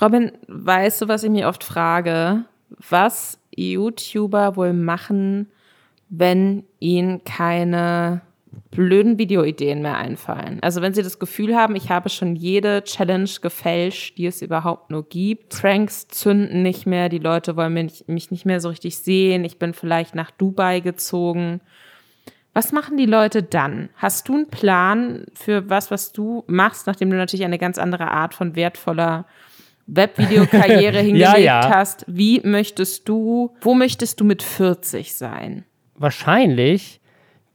Robin, weißt du, was ich mir oft frage? Was YouTuber wohl machen, wenn ihnen keine blöden Videoideen mehr einfallen. Also wenn sie das Gefühl haben, ich habe schon jede Challenge gefälscht, die es überhaupt nur gibt. Pranks zünden nicht mehr, die Leute wollen mich, mich nicht mehr so richtig sehen, ich bin vielleicht nach Dubai gezogen. Was machen die Leute dann? Hast du einen Plan für was, was du machst, nachdem du natürlich eine ganz andere Art von wertvoller Webvideokarriere hingelegt ja, ja. hast? Wie möchtest du, wo möchtest du mit 40 sein? Wahrscheinlich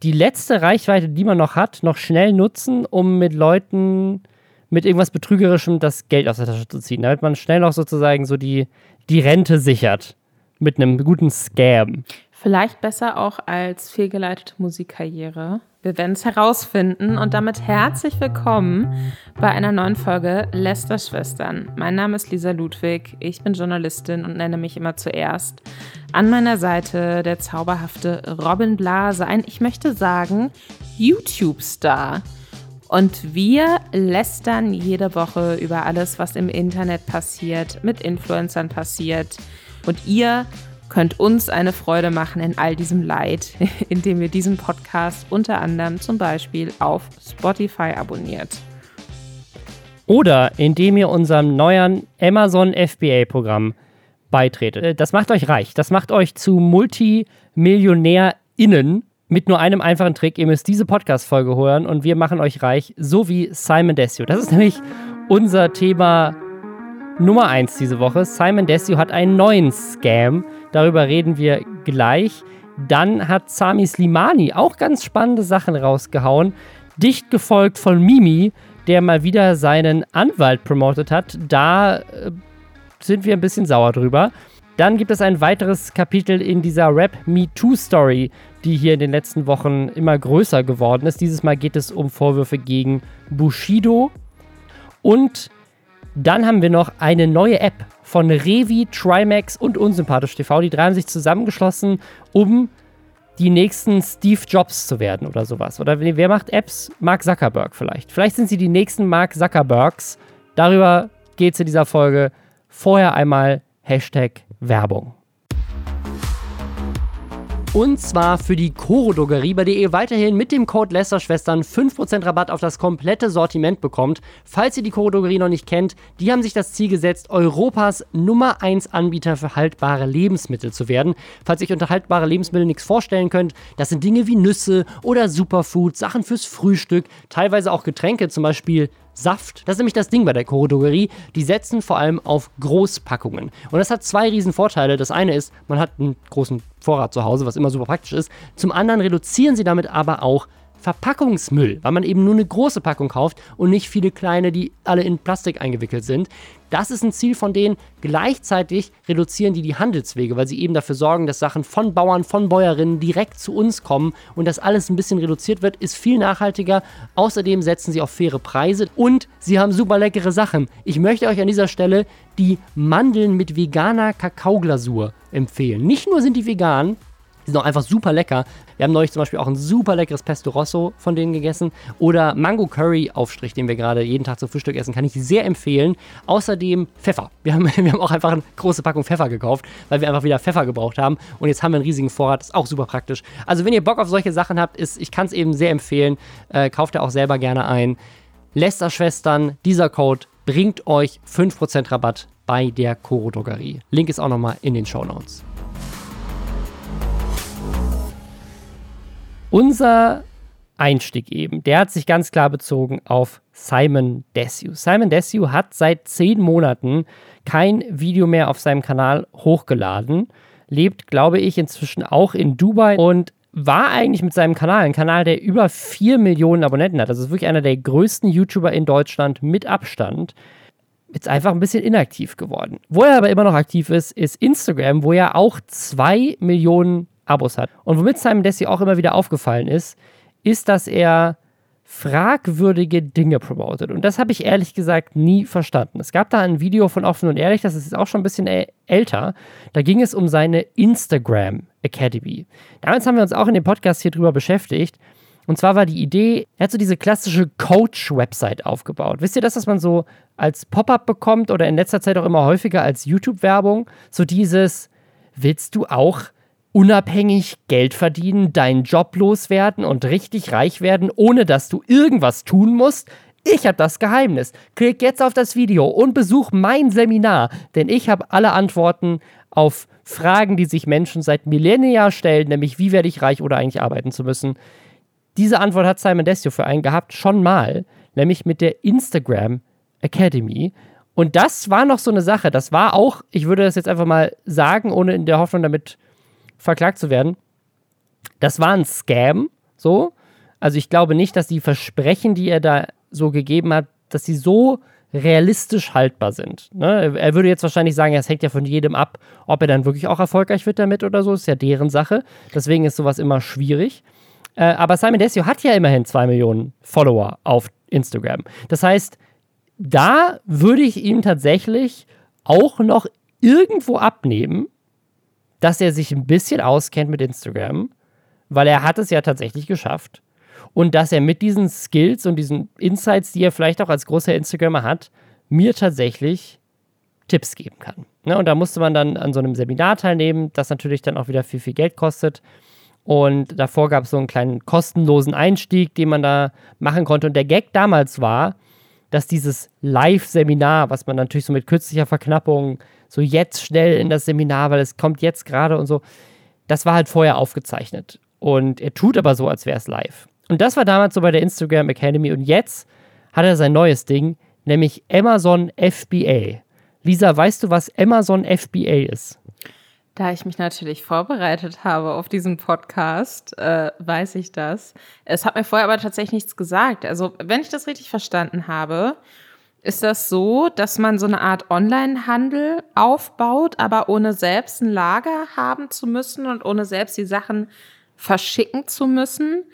die letzte Reichweite, die man noch hat, noch schnell nutzen, um mit Leuten mit irgendwas Betrügerischem das Geld aus der Tasche zu ziehen, damit man schnell noch sozusagen so die, die Rente sichert. Mit einem guten Scam. Vielleicht besser auch als fehlgeleitete Musikkarriere. Wir werden es herausfinden und damit herzlich willkommen bei einer neuen Folge Lester Schwestern. Mein Name ist Lisa Ludwig, ich bin Journalistin und nenne mich immer zuerst. An meiner Seite der zauberhafte Robin Blase, ein, ich möchte sagen, YouTube-Star. Und wir lästern jede Woche über alles, was im Internet passiert, mit Influencern passiert. Und ihr könnt uns eine Freude machen in all diesem Leid, indem ihr diesen Podcast unter anderem zum Beispiel auf Spotify abonniert. Oder indem ihr unserem neuen Amazon FBA-Programm beitretet. Äh, das macht euch reich. Das macht euch zu MultimillionärInnen mit nur einem einfachen Trick. Ihr müsst diese Podcast-Folge hören und wir machen euch reich, so wie Simon Desio. Das ist nämlich unser Thema Nummer 1 diese Woche. Simon Desio hat einen neuen Scam. Darüber reden wir gleich. Dann hat Sami Slimani auch ganz spannende Sachen rausgehauen. Dicht gefolgt von Mimi, der mal wieder seinen Anwalt promotet hat. Da äh, sind wir ein bisschen sauer drüber. Dann gibt es ein weiteres Kapitel in dieser Rap Me Too Story, die hier in den letzten Wochen immer größer geworden ist. Dieses Mal geht es um Vorwürfe gegen Bushido. Und dann haben wir noch eine neue App von Revi, Trimax und Unsympathisch TV. Die drei haben sich zusammengeschlossen, um die nächsten Steve Jobs zu werden oder sowas. Oder wer macht Apps? Mark Zuckerberg vielleicht. Vielleicht sind sie die nächsten Mark Zuckerbergs. Darüber geht es in dieser Folge. Vorher einmal Hashtag Werbung. Und zwar für die Choro-Drogerie, bei der ihr weiterhin mit dem Code Lästerschwestern 5% Rabatt auf das komplette Sortiment bekommt. Falls ihr die Choro-Drogerie noch nicht kennt, die haben sich das Ziel gesetzt, Europas Nummer 1 Anbieter für haltbare Lebensmittel zu werden. Falls ihr euch unter haltbare Lebensmittel nichts vorstellen könnt, das sind Dinge wie Nüsse oder Superfood, Sachen fürs Frühstück, teilweise auch Getränke, zum Beispiel Saft. Das ist nämlich das Ding bei der Chorodrogerie. Die setzen vor allem auf Großpackungen. Und das hat zwei riesen Vorteile. Das eine ist, man hat einen großen Vorrat zu Hause, was immer super praktisch ist. Zum anderen reduzieren sie damit aber auch Verpackungsmüll, weil man eben nur eine große Packung kauft und nicht viele kleine, die alle in Plastik eingewickelt sind. Das ist ein Ziel von denen. Gleichzeitig reduzieren die die Handelswege, weil sie eben dafür sorgen, dass Sachen von Bauern, von Bäuerinnen direkt zu uns kommen und das alles ein bisschen reduziert wird, ist viel nachhaltiger. Außerdem setzen sie auf faire Preise und sie haben super leckere Sachen. Ich möchte euch an dieser Stelle die Mandeln mit veganer Kakaoglasur empfehlen. Nicht nur sind die vegan, die sind auch einfach super lecker. Wir haben neulich zum Beispiel auch ein super leckeres Pesto Rosso von denen gegessen. Oder Mango Curry Aufstrich, den wir gerade jeden Tag zum Frühstück essen, kann ich sehr empfehlen. Außerdem Pfeffer. Wir haben, wir haben auch einfach eine große Packung Pfeffer gekauft, weil wir einfach wieder Pfeffer gebraucht haben. Und jetzt haben wir einen riesigen Vorrat. Ist auch super praktisch. Also, wenn ihr Bock auf solche Sachen habt, ist, ich kann es eben sehr empfehlen. Äh, kauft ihr auch selber gerne ein. Lester Schwestern, dieser Code bringt euch 5% Rabatt bei der Koro Drogerie. Link ist auch nochmal in den Show Notes. Unser Einstieg eben, der hat sich ganz klar bezogen auf Simon Desue. Simon Desue hat seit zehn Monaten kein Video mehr auf seinem Kanal hochgeladen, lebt, glaube ich, inzwischen auch in Dubai und war eigentlich mit seinem Kanal, ein Kanal, der über vier Millionen Abonnenten hat. Das ist wirklich einer der größten YouTuber in Deutschland mit Abstand. Jetzt einfach ein bisschen inaktiv geworden. Wo er aber immer noch aktiv ist, ist Instagram, wo er auch zwei Millionen Abos hat. Und womit Simon Desi auch immer wieder aufgefallen ist, ist, dass er fragwürdige Dinge promotet. Und das habe ich ehrlich gesagt nie verstanden. Es gab da ein Video von Offen und Ehrlich, das ist jetzt auch schon ein bisschen älter. Da ging es um seine Instagram Academy. Damals haben wir uns auch in dem Podcast hier drüber beschäftigt. Und zwar war die Idee, er hat so diese klassische Coach-Website aufgebaut. Wisst ihr das, was man so als Pop-up bekommt oder in letzter Zeit auch immer häufiger als YouTube-Werbung? So dieses, willst du auch unabhängig Geld verdienen, deinen Job loswerden und richtig reich werden, ohne dass du irgendwas tun musst? Ich habe das Geheimnis. Klick jetzt auf das Video und besuch mein Seminar, denn ich habe alle Antworten auf Fragen, die sich Menschen seit Millennia stellen, nämlich wie werde ich reich oder eigentlich arbeiten zu müssen. Diese Antwort hat Simon Desio für einen gehabt, schon mal, nämlich mit der Instagram Academy. Und das war noch so eine Sache. Das war auch, ich würde das jetzt einfach mal sagen, ohne in der Hoffnung damit verklagt zu werden. Das war ein Scam, so. Also ich glaube nicht, dass die Versprechen, die er da so gegeben hat, dass sie so realistisch haltbar sind. Ne? Er würde jetzt wahrscheinlich sagen, es hängt ja von jedem ab, ob er dann wirklich auch erfolgreich wird damit oder so. Ist ja deren Sache. Deswegen ist sowas immer schwierig. Äh, aber Simon Desio hat ja immerhin zwei Millionen Follower auf Instagram. Das heißt, da würde ich ihm tatsächlich auch noch irgendwo abnehmen, dass er sich ein bisschen auskennt mit Instagram, weil er hat es ja tatsächlich geschafft und dass er mit diesen Skills und diesen Insights, die er vielleicht auch als großer Instagrammer hat, mir tatsächlich Tipps geben kann. Ne? Und da musste man dann an so einem Seminar teilnehmen, das natürlich dann auch wieder viel, viel Geld kostet. Und davor gab es so einen kleinen kostenlosen Einstieg, den man da machen konnte. Und der Gag damals war, dass dieses Live-Seminar, was man natürlich so mit kürzlicher Verknappung, so jetzt schnell in das Seminar, weil es kommt jetzt gerade und so, das war halt vorher aufgezeichnet. Und er tut aber so, als wäre es live. Und das war damals so bei der Instagram Academy. Und jetzt hat er sein neues Ding, nämlich Amazon FBA. Lisa, weißt du, was Amazon FBA ist? Da ich mich natürlich vorbereitet habe auf diesen Podcast, äh, weiß ich das. Es hat mir vorher aber tatsächlich nichts gesagt. Also, wenn ich das richtig verstanden habe, ist das so, dass man so eine Art Online-Handel aufbaut, aber ohne selbst ein Lager haben zu müssen und ohne selbst die Sachen verschicken zu müssen,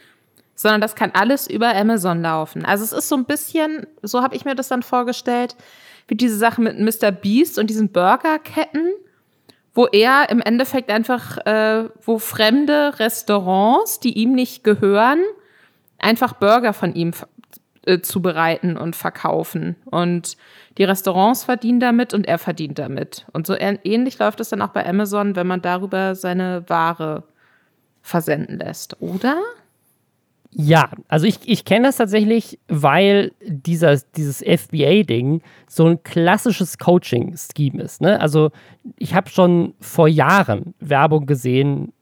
sondern das kann alles über Amazon laufen. Also es ist so ein bisschen, so habe ich mir das dann vorgestellt, wie diese Sache mit Mr. Beast und diesen Burgerketten, wo er im Endeffekt einfach, äh, wo fremde Restaurants, die ihm nicht gehören, einfach Burger von ihm äh, zubereiten und verkaufen. Und die Restaurants verdienen damit und er verdient damit. Und so ähnlich läuft es dann auch bei Amazon, wenn man darüber seine Ware versenden lässt, oder? Ja, also ich, ich kenne das tatsächlich, weil dieser, dieses FBA-Ding so ein klassisches Coaching-Scheme ist. Ne? Also ich habe schon vor Jahren Werbung gesehen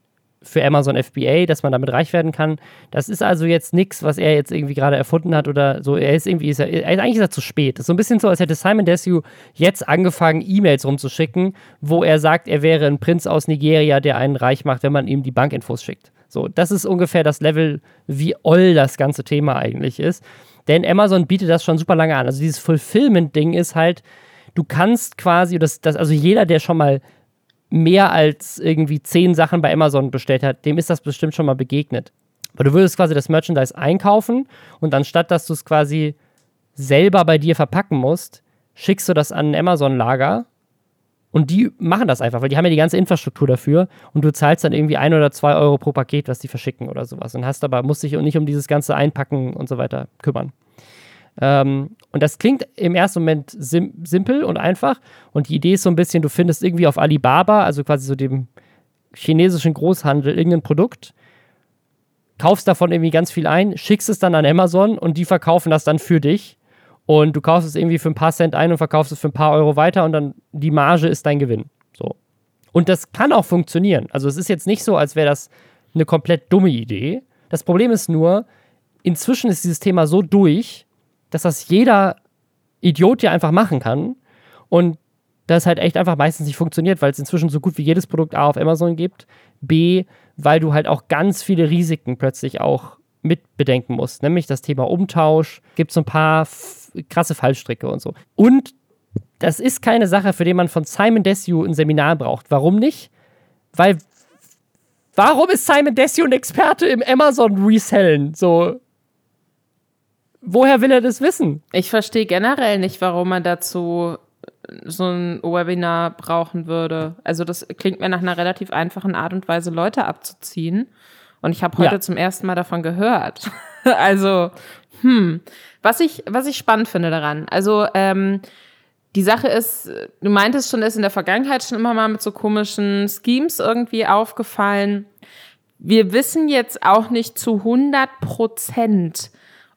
für Amazon FBA, dass man damit reich werden kann. Das ist also jetzt nichts, was er jetzt irgendwie gerade erfunden hat oder so. Er ist irgendwie, ist er, eigentlich ist er zu spät. Das ist so ein bisschen so, als hätte Simon Desue jetzt angefangen, E-Mails rumzuschicken, wo er sagt, er wäre ein Prinz aus Nigeria, der einen reich macht, wenn man ihm die Bankinfos schickt. So, das ist ungefähr das Level, wie oll das ganze Thema eigentlich ist. Denn Amazon bietet das schon super lange an. Also dieses Fulfillment-Ding ist halt, du kannst quasi, das, das, also jeder, der schon mal mehr als irgendwie zehn Sachen bei Amazon bestellt hat, dem ist das bestimmt schon mal begegnet. Aber du würdest quasi das Merchandise einkaufen und anstatt, dass du es quasi selber bei dir verpacken musst, schickst du das an ein Amazon-Lager und die machen das einfach, weil die haben ja die ganze Infrastruktur dafür und du zahlst dann irgendwie ein oder zwei Euro pro Paket, was die verschicken oder sowas. Und hast aber, musst dich nicht um dieses ganze Einpacken und so weiter kümmern. Ähm, und das klingt im ersten Moment sim simpel und einfach. Und die Idee ist so ein bisschen, du findest irgendwie auf Alibaba, also quasi so dem chinesischen Großhandel, irgendein Produkt, kaufst davon irgendwie ganz viel ein, schickst es dann an Amazon und die verkaufen das dann für dich und du kaufst es irgendwie für ein paar Cent ein und verkaufst es für ein paar Euro weiter und dann die Marge ist dein Gewinn. So. Und das kann auch funktionieren. Also es ist jetzt nicht so, als wäre das eine komplett dumme Idee. Das Problem ist nur, inzwischen ist dieses Thema so durch, dass das jeder Idiot ja einfach machen kann und das halt echt einfach meistens nicht funktioniert, weil es inzwischen so gut wie jedes Produkt A auf Amazon gibt, B, weil du halt auch ganz viele Risiken plötzlich auch mit bedenken musst, nämlich das Thema Umtausch, gibt es ein paar krasse Fallstricke und so. Und das ist keine Sache, für die man von Simon Desue ein Seminar braucht. Warum nicht? Weil, warum ist Simon Desue ein Experte im Amazon Resellen? So, woher will er das wissen? Ich verstehe generell nicht, warum man dazu so ein Webinar brauchen würde. Also das klingt mir nach einer relativ einfachen Art und Weise, Leute abzuziehen. Und ich habe heute ja. zum ersten Mal davon gehört. also, hm. Was ich, was ich spannend finde daran, also ähm, die Sache ist, du meintest schon, ist in der Vergangenheit schon immer mal mit so komischen Schemes irgendwie aufgefallen. Wir wissen jetzt auch nicht zu 100 Prozent,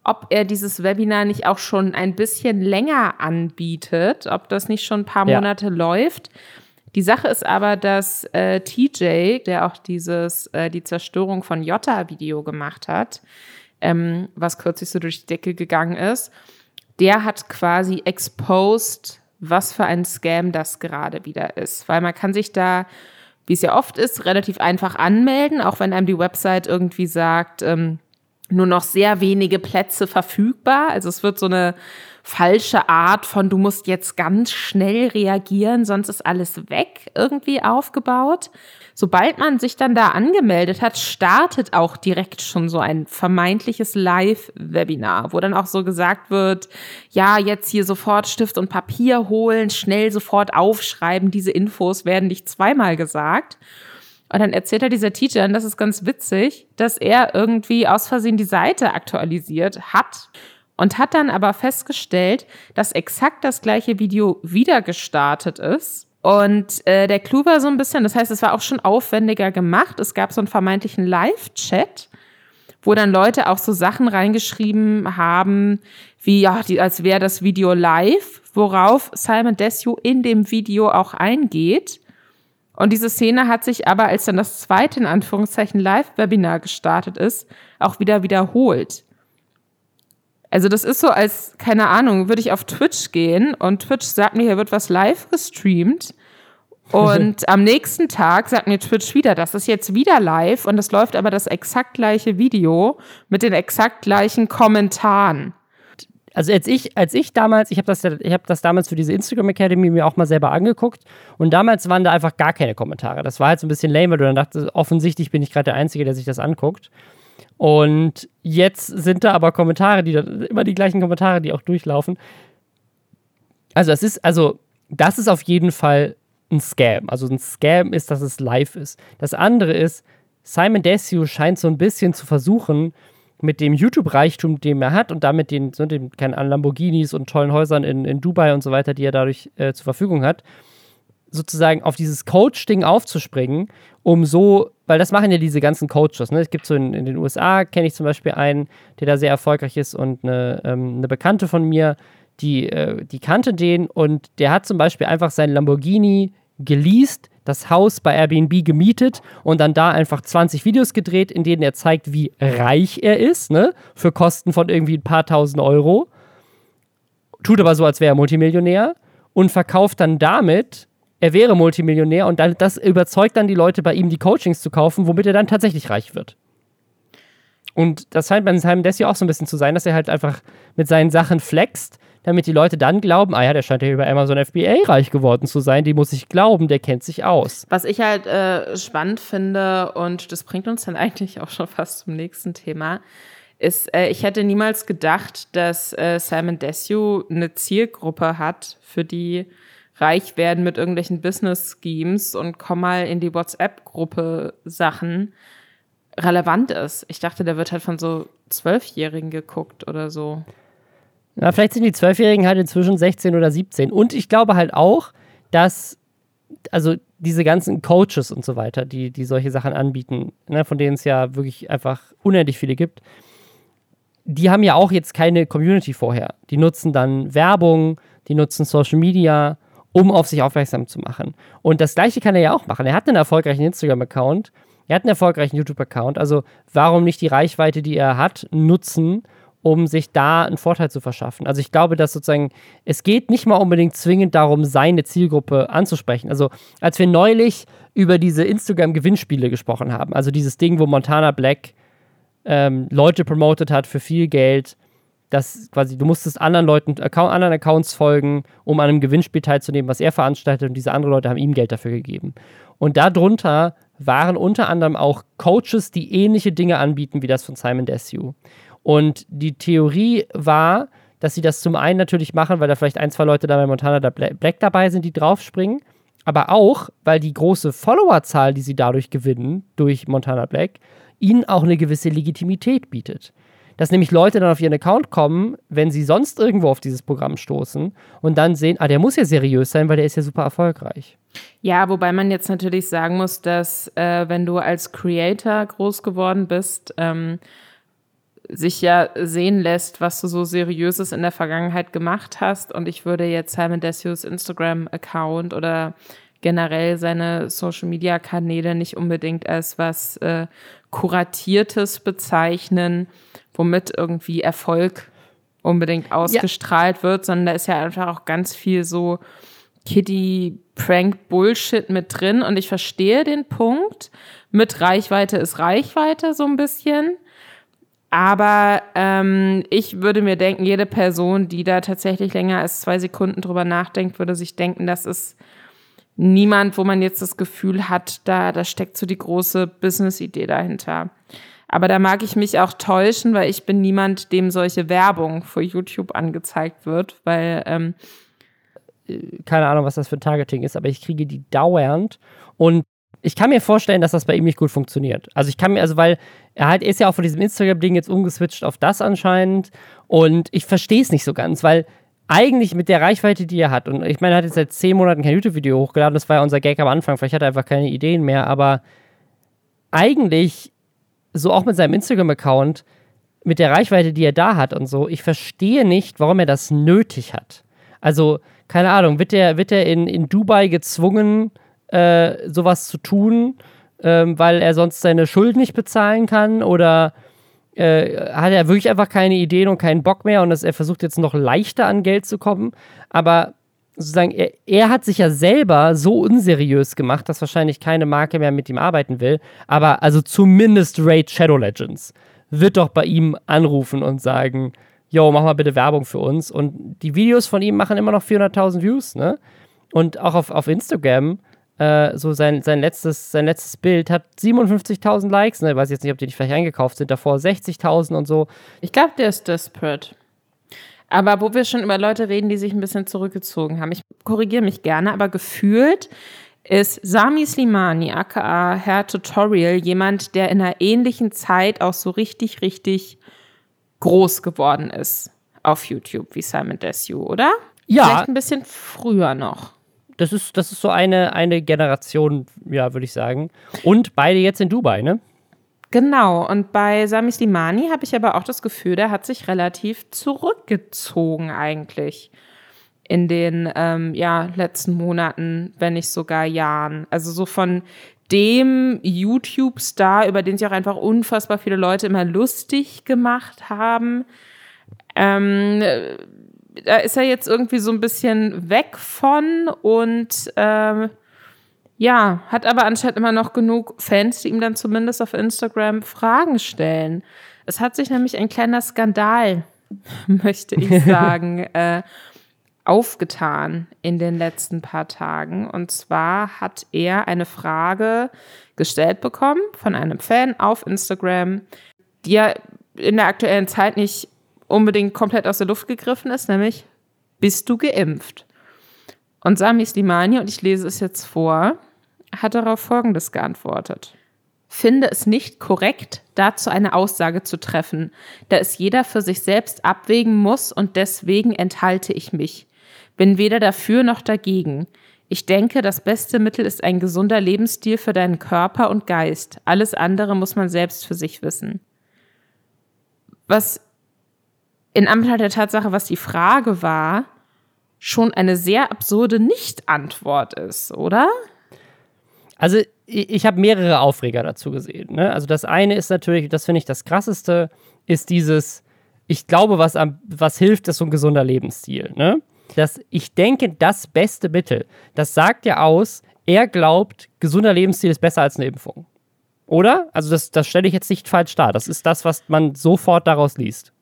ob er dieses Webinar nicht auch schon ein bisschen länger anbietet, ob das nicht schon ein paar Monate ja. läuft. Die Sache ist aber, dass äh, TJ, der auch dieses äh, die Zerstörung von Jota Video gemacht hat, ähm, was kürzlich so durch die Decke gegangen ist, der hat quasi exposed, was für ein Scam das gerade wieder ist, weil man kann sich da wie es ja oft ist, relativ einfach anmelden, auch wenn einem die Website irgendwie sagt, ähm, nur noch sehr wenige Plätze verfügbar. Also es wird so eine falsche Art von, du musst jetzt ganz schnell reagieren, sonst ist alles weg, irgendwie aufgebaut. Sobald man sich dann da angemeldet hat, startet auch direkt schon so ein vermeintliches Live-Webinar, wo dann auch so gesagt wird, ja, jetzt hier sofort Stift und Papier holen, schnell sofort aufschreiben, diese Infos werden nicht zweimal gesagt. Und dann erzählt er dieser Teacher, und das ist ganz witzig, dass er irgendwie aus Versehen die Seite aktualisiert hat und hat dann aber festgestellt, dass exakt das gleiche Video wieder gestartet ist. Und äh, der Clou war so ein bisschen, das heißt, es war auch schon aufwendiger gemacht. Es gab so einen vermeintlichen Live-Chat, wo dann Leute auch so Sachen reingeschrieben haben, wie ja, die, als wäre das Video live, worauf Simon Desue in dem Video auch eingeht. Und diese Szene hat sich aber, als dann das zweite in Anführungszeichen Live-Webinar gestartet ist, auch wieder wiederholt. Also das ist so, als, keine Ahnung, würde ich auf Twitch gehen und Twitch sagt mir, hier wird was live gestreamt. Und am nächsten Tag sagt mir Twitch wieder, das ist jetzt wieder live und es läuft aber das exakt gleiche Video mit den exakt gleichen Kommentaren also als ich, als ich damals, ich habe das, hab das damals für diese Instagram Academy mir auch mal selber angeguckt und damals waren da einfach gar keine Kommentare. Das war halt so ein bisschen lame, weil du dann dachtest, offensichtlich bin ich gerade der Einzige, der sich das anguckt. Und jetzt sind da aber Kommentare, die dann immer die gleichen Kommentare, die auch durchlaufen. Also es ist, also das ist auf jeden Fall ein Scam. Also ein Scam ist, dass es live ist. Das andere ist, Simon Desue scheint so ein bisschen zu versuchen, mit dem YouTube-Reichtum, den er hat und damit den, so, den keine Ahnung, Lamborghinis und tollen Häusern in, in Dubai und so weiter, die er dadurch äh, zur Verfügung hat, sozusagen auf dieses Coach-Ding aufzuspringen, um so, weil das machen ja diese ganzen Coaches. Ne? Es gibt so in, in den USA, kenne ich zum Beispiel einen, der da sehr erfolgreich ist und eine, ähm, eine Bekannte von mir, die, äh, die kannte den und der hat zum Beispiel einfach seinen Lamborghini geleast, das Haus bei Airbnb gemietet und dann da einfach 20 Videos gedreht, in denen er zeigt, wie reich er ist, ne? Für Kosten von irgendwie ein paar tausend Euro. Tut aber so, als wäre er Multimillionär und verkauft dann damit, er wäre Multimillionär und das überzeugt dann die Leute bei ihm, die Coachings zu kaufen, womit er dann tatsächlich reich wird. Und das scheint bei Simon Desi auch so ein bisschen zu sein, dass er halt einfach mit seinen Sachen flext damit die Leute dann glauben, ah ja, der scheint ja über Amazon FBA reich geworden zu sein, die muss ich glauben, der kennt sich aus. Was ich halt äh, spannend finde, und das bringt uns dann eigentlich auch schon fast zum nächsten Thema, ist, äh, ich hätte niemals gedacht, dass äh, Simon Desue eine Zielgruppe hat, für die reich werden mit irgendwelchen Business-Schemes und komm mal in die WhatsApp-Gruppe Sachen relevant ist. Ich dachte, der wird halt von so Zwölfjährigen geguckt oder so. Na, vielleicht sind die Zwölfjährigen halt inzwischen 16 oder 17. Und ich glaube halt auch, dass, also diese ganzen Coaches und so weiter, die, die solche Sachen anbieten, ne, von denen es ja wirklich einfach unendlich viele gibt, die haben ja auch jetzt keine Community vorher. Die nutzen dann Werbung, die nutzen Social Media, um auf sich aufmerksam zu machen. Und das gleiche kann er ja auch machen. Er hat einen erfolgreichen Instagram-Account, er hat einen erfolgreichen YouTube-Account. Also warum nicht die Reichweite, die er hat, nutzen, um sich da einen Vorteil zu verschaffen. Also ich glaube, dass sozusagen, es geht nicht mal unbedingt zwingend darum, seine Zielgruppe anzusprechen. Also als wir neulich über diese Instagram-Gewinnspiele gesprochen haben, also dieses Ding, wo Montana Black ähm, Leute promotet hat für viel Geld, dass quasi du musstest anderen Leuten, Account, anderen Accounts folgen, um an einem Gewinnspiel teilzunehmen, was er veranstaltet und diese anderen Leute haben ihm Geld dafür gegeben. Und darunter waren unter anderem auch Coaches, die ähnliche Dinge anbieten wie das von Simon Desue. Und die Theorie war, dass sie das zum einen natürlich machen, weil da vielleicht ein, zwei Leute da bei Montana Black dabei sind, die draufspringen, aber auch, weil die große Followerzahl, die sie dadurch gewinnen, durch Montana Black, ihnen auch eine gewisse Legitimität bietet. Dass nämlich Leute dann auf ihren Account kommen, wenn sie sonst irgendwo auf dieses Programm stoßen und dann sehen, ah, der muss ja seriös sein, weil der ist ja super erfolgreich. Ja, wobei man jetzt natürlich sagen muss, dass äh, wenn du als Creator groß geworden bist, ähm, sich ja sehen lässt, was du so Seriöses in der Vergangenheit gemacht hast. Und ich würde jetzt Simon Desius Instagram-Account oder generell seine Social-Media-Kanäle nicht unbedingt als was äh, Kuratiertes bezeichnen, womit irgendwie Erfolg unbedingt ausgestrahlt ja. wird, sondern da ist ja einfach auch ganz viel so Kitty-Prank-Bullshit mit drin. Und ich verstehe den Punkt. Mit Reichweite ist Reichweite so ein bisschen. Aber ähm, ich würde mir denken, jede Person, die da tatsächlich länger als zwei Sekunden drüber nachdenkt, würde sich denken, das ist niemand, wo man jetzt das Gefühl hat, da, da steckt so die große Business-Idee dahinter. Aber da mag ich mich auch täuschen, weil ich bin niemand, dem solche Werbung vor YouTube angezeigt wird, weil ähm, keine Ahnung, was das für ein Targeting ist, aber ich kriege die dauernd und ich kann mir vorstellen, dass das bei ihm nicht gut funktioniert. Also ich kann mir, also weil er halt ist ja auch von diesem Instagram-Ding jetzt umgeswitcht auf das anscheinend und ich verstehe es nicht so ganz, weil eigentlich mit der Reichweite, die er hat, und ich meine, er hat jetzt seit zehn Monaten kein YouTube-Video hochgeladen, das war ja unser Gag am Anfang, vielleicht hat er einfach keine Ideen mehr, aber eigentlich, so auch mit seinem Instagram-Account, mit der Reichweite, die er da hat und so, ich verstehe nicht, warum er das nötig hat. Also, keine Ahnung, wird er wird in, in Dubai gezwungen, äh, sowas zu tun, ähm, weil er sonst seine Schuld nicht bezahlen kann oder äh, hat er wirklich einfach keine Ideen und keinen Bock mehr und dass er versucht jetzt noch leichter an Geld zu kommen. Aber sozusagen, er, er, hat sich ja selber so unseriös gemacht, dass wahrscheinlich keine Marke mehr mit ihm arbeiten will. Aber also zumindest Raid Shadow Legends wird doch bei ihm anrufen und sagen, yo, mach mal bitte Werbung für uns. Und die Videos von ihm machen immer noch 400.000 Views, ne? Und auch auf, auf Instagram äh, so sein, sein, letztes, sein letztes Bild hat 57.000 Likes. Ne? Ich weiß jetzt nicht, ob die nicht vielleicht eingekauft sind. Davor 60.000 und so. Ich glaube, der ist desperate. Aber wo wir schon über Leute reden, die sich ein bisschen zurückgezogen haben. Ich korrigiere mich gerne, aber gefühlt ist Sami Slimani, aka Herr Tutorial, jemand, der in einer ähnlichen Zeit auch so richtig, richtig groß geworden ist auf YouTube wie Simon Desue, oder? Ja. Vielleicht ein bisschen früher noch. Das ist, das ist so eine, eine Generation, ja, würde ich sagen. Und beide jetzt in Dubai, ne? Genau, und bei Sami Slimani habe ich aber auch das Gefühl, der hat sich relativ zurückgezogen eigentlich in den ähm, ja, letzten Monaten, wenn nicht sogar Jahren. Also so von dem YouTube-Star, über den sich auch einfach unfassbar viele Leute immer lustig gemacht haben, ähm, da ist er jetzt irgendwie so ein bisschen weg von und ähm, ja, hat aber anscheinend immer noch genug Fans, die ihm dann zumindest auf Instagram Fragen stellen. Es hat sich nämlich ein kleiner Skandal, möchte ich sagen, äh, aufgetan in den letzten paar Tagen. Und zwar hat er eine Frage gestellt bekommen von einem Fan auf Instagram, die er in der aktuellen Zeit nicht unbedingt komplett aus der Luft gegriffen ist, nämlich bist du geimpft? Und Sami Slimani, und ich lese es jetzt vor, hat darauf Folgendes geantwortet. Finde es nicht korrekt, dazu eine Aussage zu treffen, da es jeder für sich selbst abwägen muss und deswegen enthalte ich mich. Bin weder dafür noch dagegen. Ich denke, das beste Mittel ist ein gesunder Lebensstil für deinen Körper und Geist. Alles andere muss man selbst für sich wissen. Was in Anbetracht der Tatsache, was die Frage war, schon eine sehr absurde Nicht-Antwort ist, oder? Also ich, habe mehrere Aufreger dazu gesehen. Ne? Also das eine ist natürlich, das finde ich das Krasseste, ist dieses, ich glaube, was, am, was hilft, ist so ein gesunder Lebensstil. Ne? Das, ich denke, das beste Mittel, das sagt ja aus, er glaubt, gesunder Lebensstil ist besser als eine Impfung. Oder? Also das, das stelle ich jetzt nicht falsch dar. Das ist das, was man sofort daraus liest.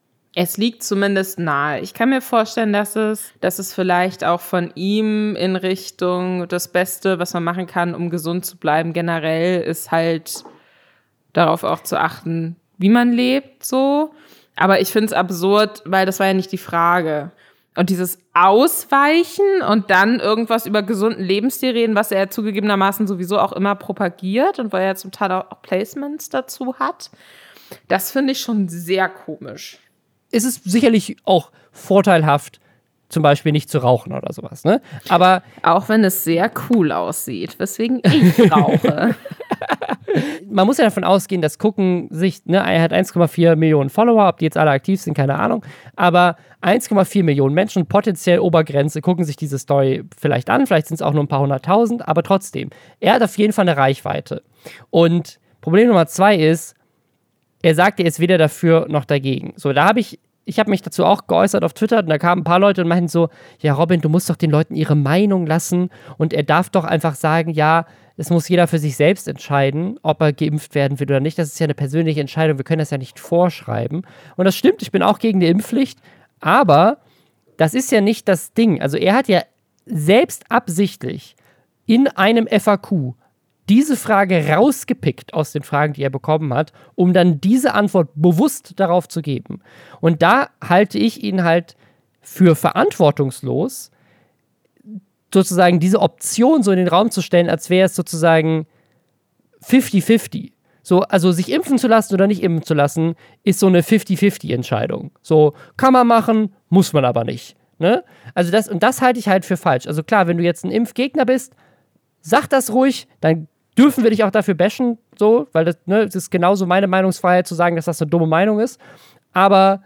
Es liegt zumindest nahe. Ich kann mir vorstellen, dass es, dass es vielleicht auch von ihm in Richtung das Beste, was man machen kann, um gesund zu bleiben, generell ist halt darauf auch zu achten, wie man lebt, so. Aber ich finde es absurd, weil das war ja nicht die Frage. Und dieses Ausweichen und dann irgendwas über gesunden Lebensstil reden, was er zugegebenermaßen sowieso auch immer propagiert und weil er zum Teil auch Placements dazu hat, das finde ich schon sehr komisch. Es ist sicherlich auch vorteilhaft, zum Beispiel nicht zu rauchen oder sowas. Ne? Aber auch wenn es sehr cool aussieht, weswegen ich rauche. Man muss ja davon ausgehen, dass gucken sich, ne, er hat 1,4 Millionen Follower, ob die jetzt alle aktiv sind, keine Ahnung. Aber 1,4 Millionen Menschen, potenziell Obergrenze, gucken sich diese Story vielleicht an. Vielleicht sind es auch nur ein paar hunderttausend, aber trotzdem. Er hat auf jeden Fall eine Reichweite. Und Problem Nummer zwei ist, er sagt, er ist weder dafür noch dagegen. So, da habe ich ich habe mich dazu auch geäußert auf Twitter und da kamen ein paar Leute und meinten so, ja Robin, du musst doch den Leuten ihre Meinung lassen und er darf doch einfach sagen, ja, es muss jeder für sich selbst entscheiden, ob er geimpft werden will oder nicht. Das ist ja eine persönliche Entscheidung, wir können das ja nicht vorschreiben. Und das stimmt, ich bin auch gegen die Impfpflicht, aber das ist ja nicht das Ding. Also er hat ja selbst absichtlich in einem FAQ diese Frage rausgepickt aus den Fragen, die er bekommen hat, um dann diese Antwort bewusst darauf zu geben. Und da halte ich ihn halt für verantwortungslos, sozusagen diese Option so in den Raum zu stellen, als wäre es sozusagen 50-50. So, also sich impfen zu lassen oder nicht impfen zu lassen, ist so eine 50-50-Entscheidung. So, kann man machen, muss man aber nicht. Ne? Also das, und das halte ich halt für falsch. Also klar, wenn du jetzt ein Impfgegner bist, sag das ruhig, dann dürfen wir dich auch dafür bashen, so, weil das, ne, das ist genauso meine Meinungsfreiheit zu sagen, dass das eine dumme Meinung ist. Aber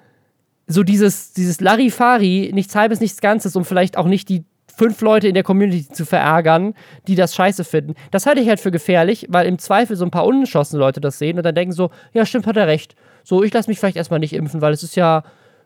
so dieses, dieses Larifari, nichts halbes, nichts Ganzes, um vielleicht auch nicht die fünf Leute in der Community zu verärgern, die das scheiße finden. Das halte ich halt für gefährlich, weil im Zweifel so ein paar unentschlossene Leute das sehen und dann denken so, ja, stimmt, hat er recht. So, ich lasse mich vielleicht erstmal nicht impfen, weil es ist ja,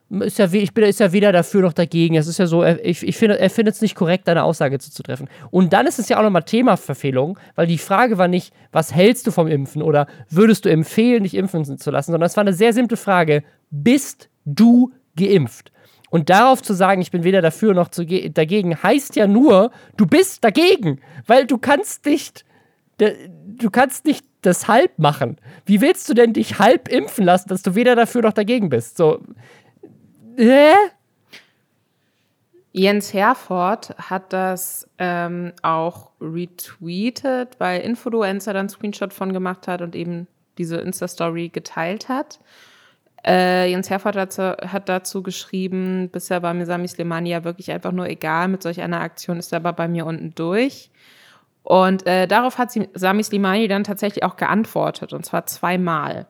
ist ja, ich bin, ist ja weder dafür noch dagegen. Es ist ja so, ich, ich finde, er findet es nicht korrekt, eine Aussage zuzutreffen. Und dann ist es ja auch nochmal Themaverfehlung, weil die Frage war nicht, was hältst du vom Impfen oder würdest du empfehlen, dich impfen zu lassen, sondern es war eine sehr simple Frage: Bist du geimpft? Und darauf zu sagen, ich bin weder dafür noch dagegen, heißt ja nur, du bist dagegen, weil du kannst nicht, du kannst nicht das halb machen. Wie willst du denn dich halb impfen lassen, dass du weder dafür noch dagegen bist? So, Hä? Jens Herford hat das ähm, auch retweetet, weil Influencer dann Screenshot von gemacht hat und eben diese Insta-Story geteilt hat. Äh, Jens Herford hat, hat, dazu geschrieben, bisher war mir Sami Slimani ja wirklich einfach nur egal, mit solch einer Aktion ist er aber bei mir unten durch. Und äh, darauf hat Sami Slimani dann tatsächlich auch geantwortet, und zwar zweimal.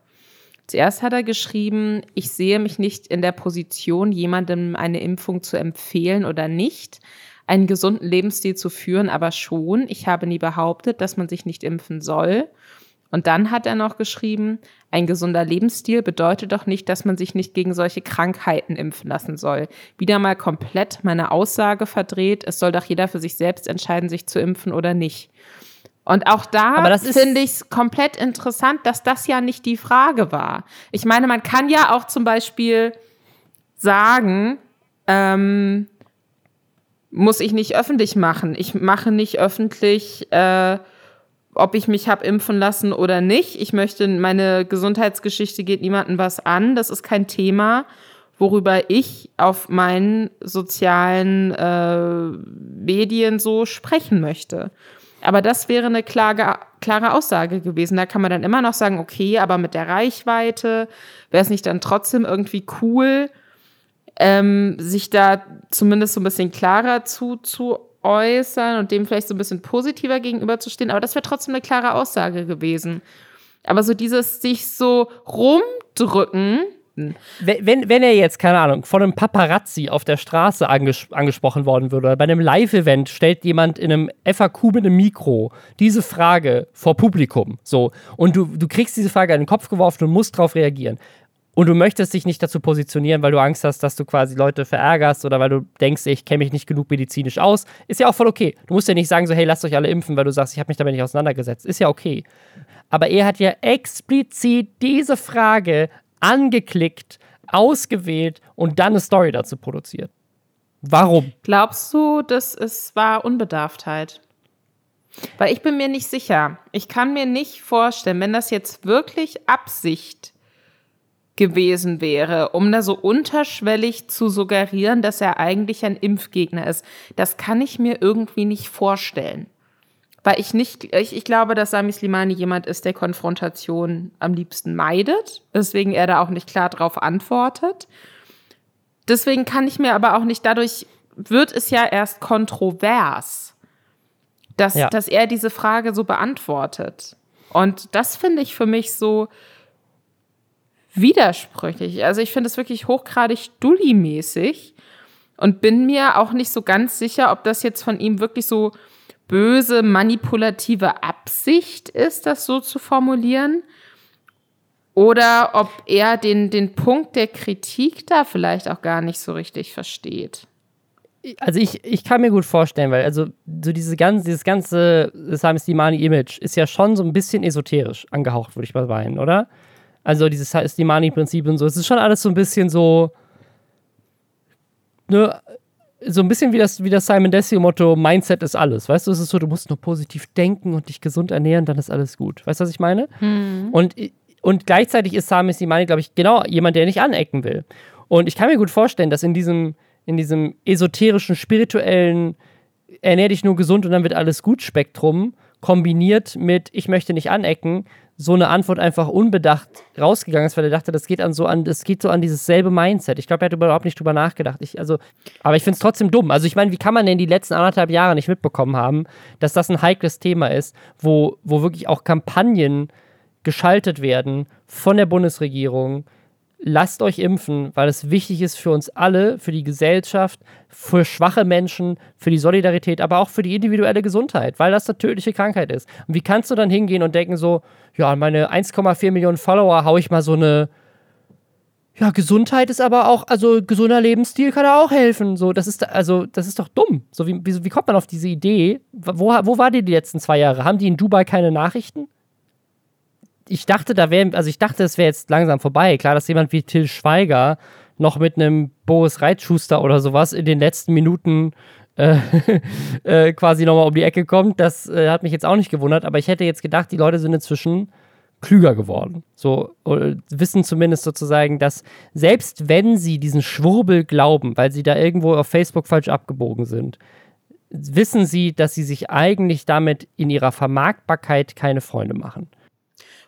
Zuerst hat er geschrieben, ich sehe mich nicht in der Position, jemandem eine Impfung zu empfehlen oder nicht, einen gesunden Lebensstil zu führen, aber schon. Ich habe nie behauptet, dass man sich nicht impfen soll. Und dann hat er noch geschrieben, ein gesunder Lebensstil bedeutet doch nicht, dass man sich nicht gegen solche Krankheiten impfen lassen soll. Wieder mal komplett meine Aussage verdreht, es soll doch jeder für sich selbst entscheiden, sich zu impfen oder nicht. Und auch da finde ich es komplett interessant, dass das ja nicht die Frage war. Ich meine, man kann ja auch zum Beispiel sagen, ähm, muss ich nicht öffentlich machen. Ich mache nicht öffentlich, äh, ob ich mich habe impfen lassen oder nicht. Ich möchte, meine Gesundheitsgeschichte geht niemandem was an. Das ist kein Thema, worüber ich auf meinen sozialen äh, Medien so sprechen möchte. Aber das wäre eine klare, klare Aussage gewesen. Da kann man dann immer noch sagen, okay, aber mit der Reichweite wäre es nicht dann trotzdem irgendwie cool, ähm, sich da zumindest so ein bisschen klarer zu, zu äußern und dem vielleicht so ein bisschen positiver gegenüberzustehen. Aber das wäre trotzdem eine klare Aussage gewesen. Aber so dieses sich so rumdrücken, wenn, wenn er jetzt, keine Ahnung, von einem Paparazzi auf der Straße anges angesprochen worden würde, oder bei einem Live-Event stellt jemand in einem FAQ mit einem Mikro diese Frage vor Publikum, so, und du, du kriegst diese Frage in den Kopf geworfen und musst darauf reagieren. Und du möchtest dich nicht dazu positionieren, weil du Angst hast, dass du quasi Leute verärgerst oder weil du denkst, ich kenne mich nicht genug medizinisch aus. Ist ja auch voll okay. Du musst ja nicht sagen, so, hey, lasst euch alle impfen, weil du sagst, ich habe mich damit nicht auseinandergesetzt. Ist ja okay. Aber er hat ja explizit diese Frage angeklickt, ausgewählt und dann eine Story dazu produziert. Warum? Glaubst du, dass es war Unbedarftheit? Weil ich bin mir nicht sicher. Ich kann mir nicht vorstellen, wenn das jetzt wirklich Absicht gewesen wäre, um da so unterschwellig zu suggerieren, dass er eigentlich ein Impfgegner ist. Das kann ich mir irgendwie nicht vorstellen. Weil ich nicht, ich, ich glaube, dass Sami Slimani jemand ist, der Konfrontation am liebsten meidet, weswegen er da auch nicht klar drauf antwortet. Deswegen kann ich mir aber auch nicht, dadurch wird es ja erst kontrovers, dass, ja. dass er diese Frage so beantwortet. Und das finde ich für mich so widersprüchlich. Also ich finde es wirklich hochgradig dulli-mäßig und bin mir auch nicht so ganz sicher, ob das jetzt von ihm wirklich so böse, manipulative Absicht ist, das so zu formulieren. Oder ob er den, den Punkt der Kritik da vielleicht auch gar nicht so richtig versteht. Also ich, ich kann mir gut vorstellen, weil also so diese ganze, dieses ganze Sami Slimani-Image ist ja schon so ein bisschen esoterisch angehaucht, würde ich mal meinen, oder? Also dieses Slimani-Prinzip und so. Es ist schon alles so ein bisschen so, ne, so ein bisschen wie das, wie das Simon Desio-Motto, Mindset ist alles. Weißt du, es ist so, du musst nur positiv denken und dich gesund ernähren, dann ist alles gut. Weißt du, was ich meine? Mhm. Und, und gleichzeitig ist Sami Simani, glaube ich, genau jemand, der nicht anecken will. Und ich kann mir gut vorstellen, dass in diesem, in diesem esoterischen, spirituellen, ernähr dich nur gesund und dann wird alles gut Spektrum, kombiniert mit ich möchte nicht anecken, so eine Antwort einfach unbedacht rausgegangen ist, weil er dachte, das geht an so an, das geht so an dieses selbe Mindset. Ich glaube, er hat überhaupt nicht drüber nachgedacht. Ich, also, aber ich finde es trotzdem dumm. Also ich meine, wie kann man denn die letzten anderthalb Jahre nicht mitbekommen haben, dass das ein heikles Thema ist, wo, wo wirklich auch Kampagnen geschaltet werden von der Bundesregierung, lasst euch impfen, weil es wichtig ist für uns alle, für die Gesellschaft, für schwache Menschen, für die Solidarität, aber auch für die individuelle Gesundheit, weil das eine tödliche Krankheit ist. Und wie kannst du dann hingehen und denken so, ja, meine 1,4 Millionen Follower haue ich mal so eine ja, Gesundheit ist aber auch, also gesunder Lebensstil kann auch helfen. So, das ist also, das ist doch dumm. So, wie, wie, wie kommt man auf diese Idee? Wo, wo war die die letzten zwei Jahre? Haben die in Dubai keine Nachrichten? Ich dachte, da wäre, also ich dachte, es wäre jetzt langsam vorbei. Klar, dass jemand wie Till Schweiger noch mit einem Boris Reitschuster oder sowas in den letzten Minuten äh, äh, quasi nochmal um die Ecke kommt, das äh, hat mich jetzt auch nicht gewundert, aber ich hätte jetzt gedacht, die Leute sind inzwischen klüger geworden. So wissen zumindest sozusagen, dass selbst wenn sie diesen Schwurbel glauben, weil sie da irgendwo auf Facebook falsch abgebogen sind, wissen sie, dass sie sich eigentlich damit in ihrer Vermarktbarkeit keine Freunde machen.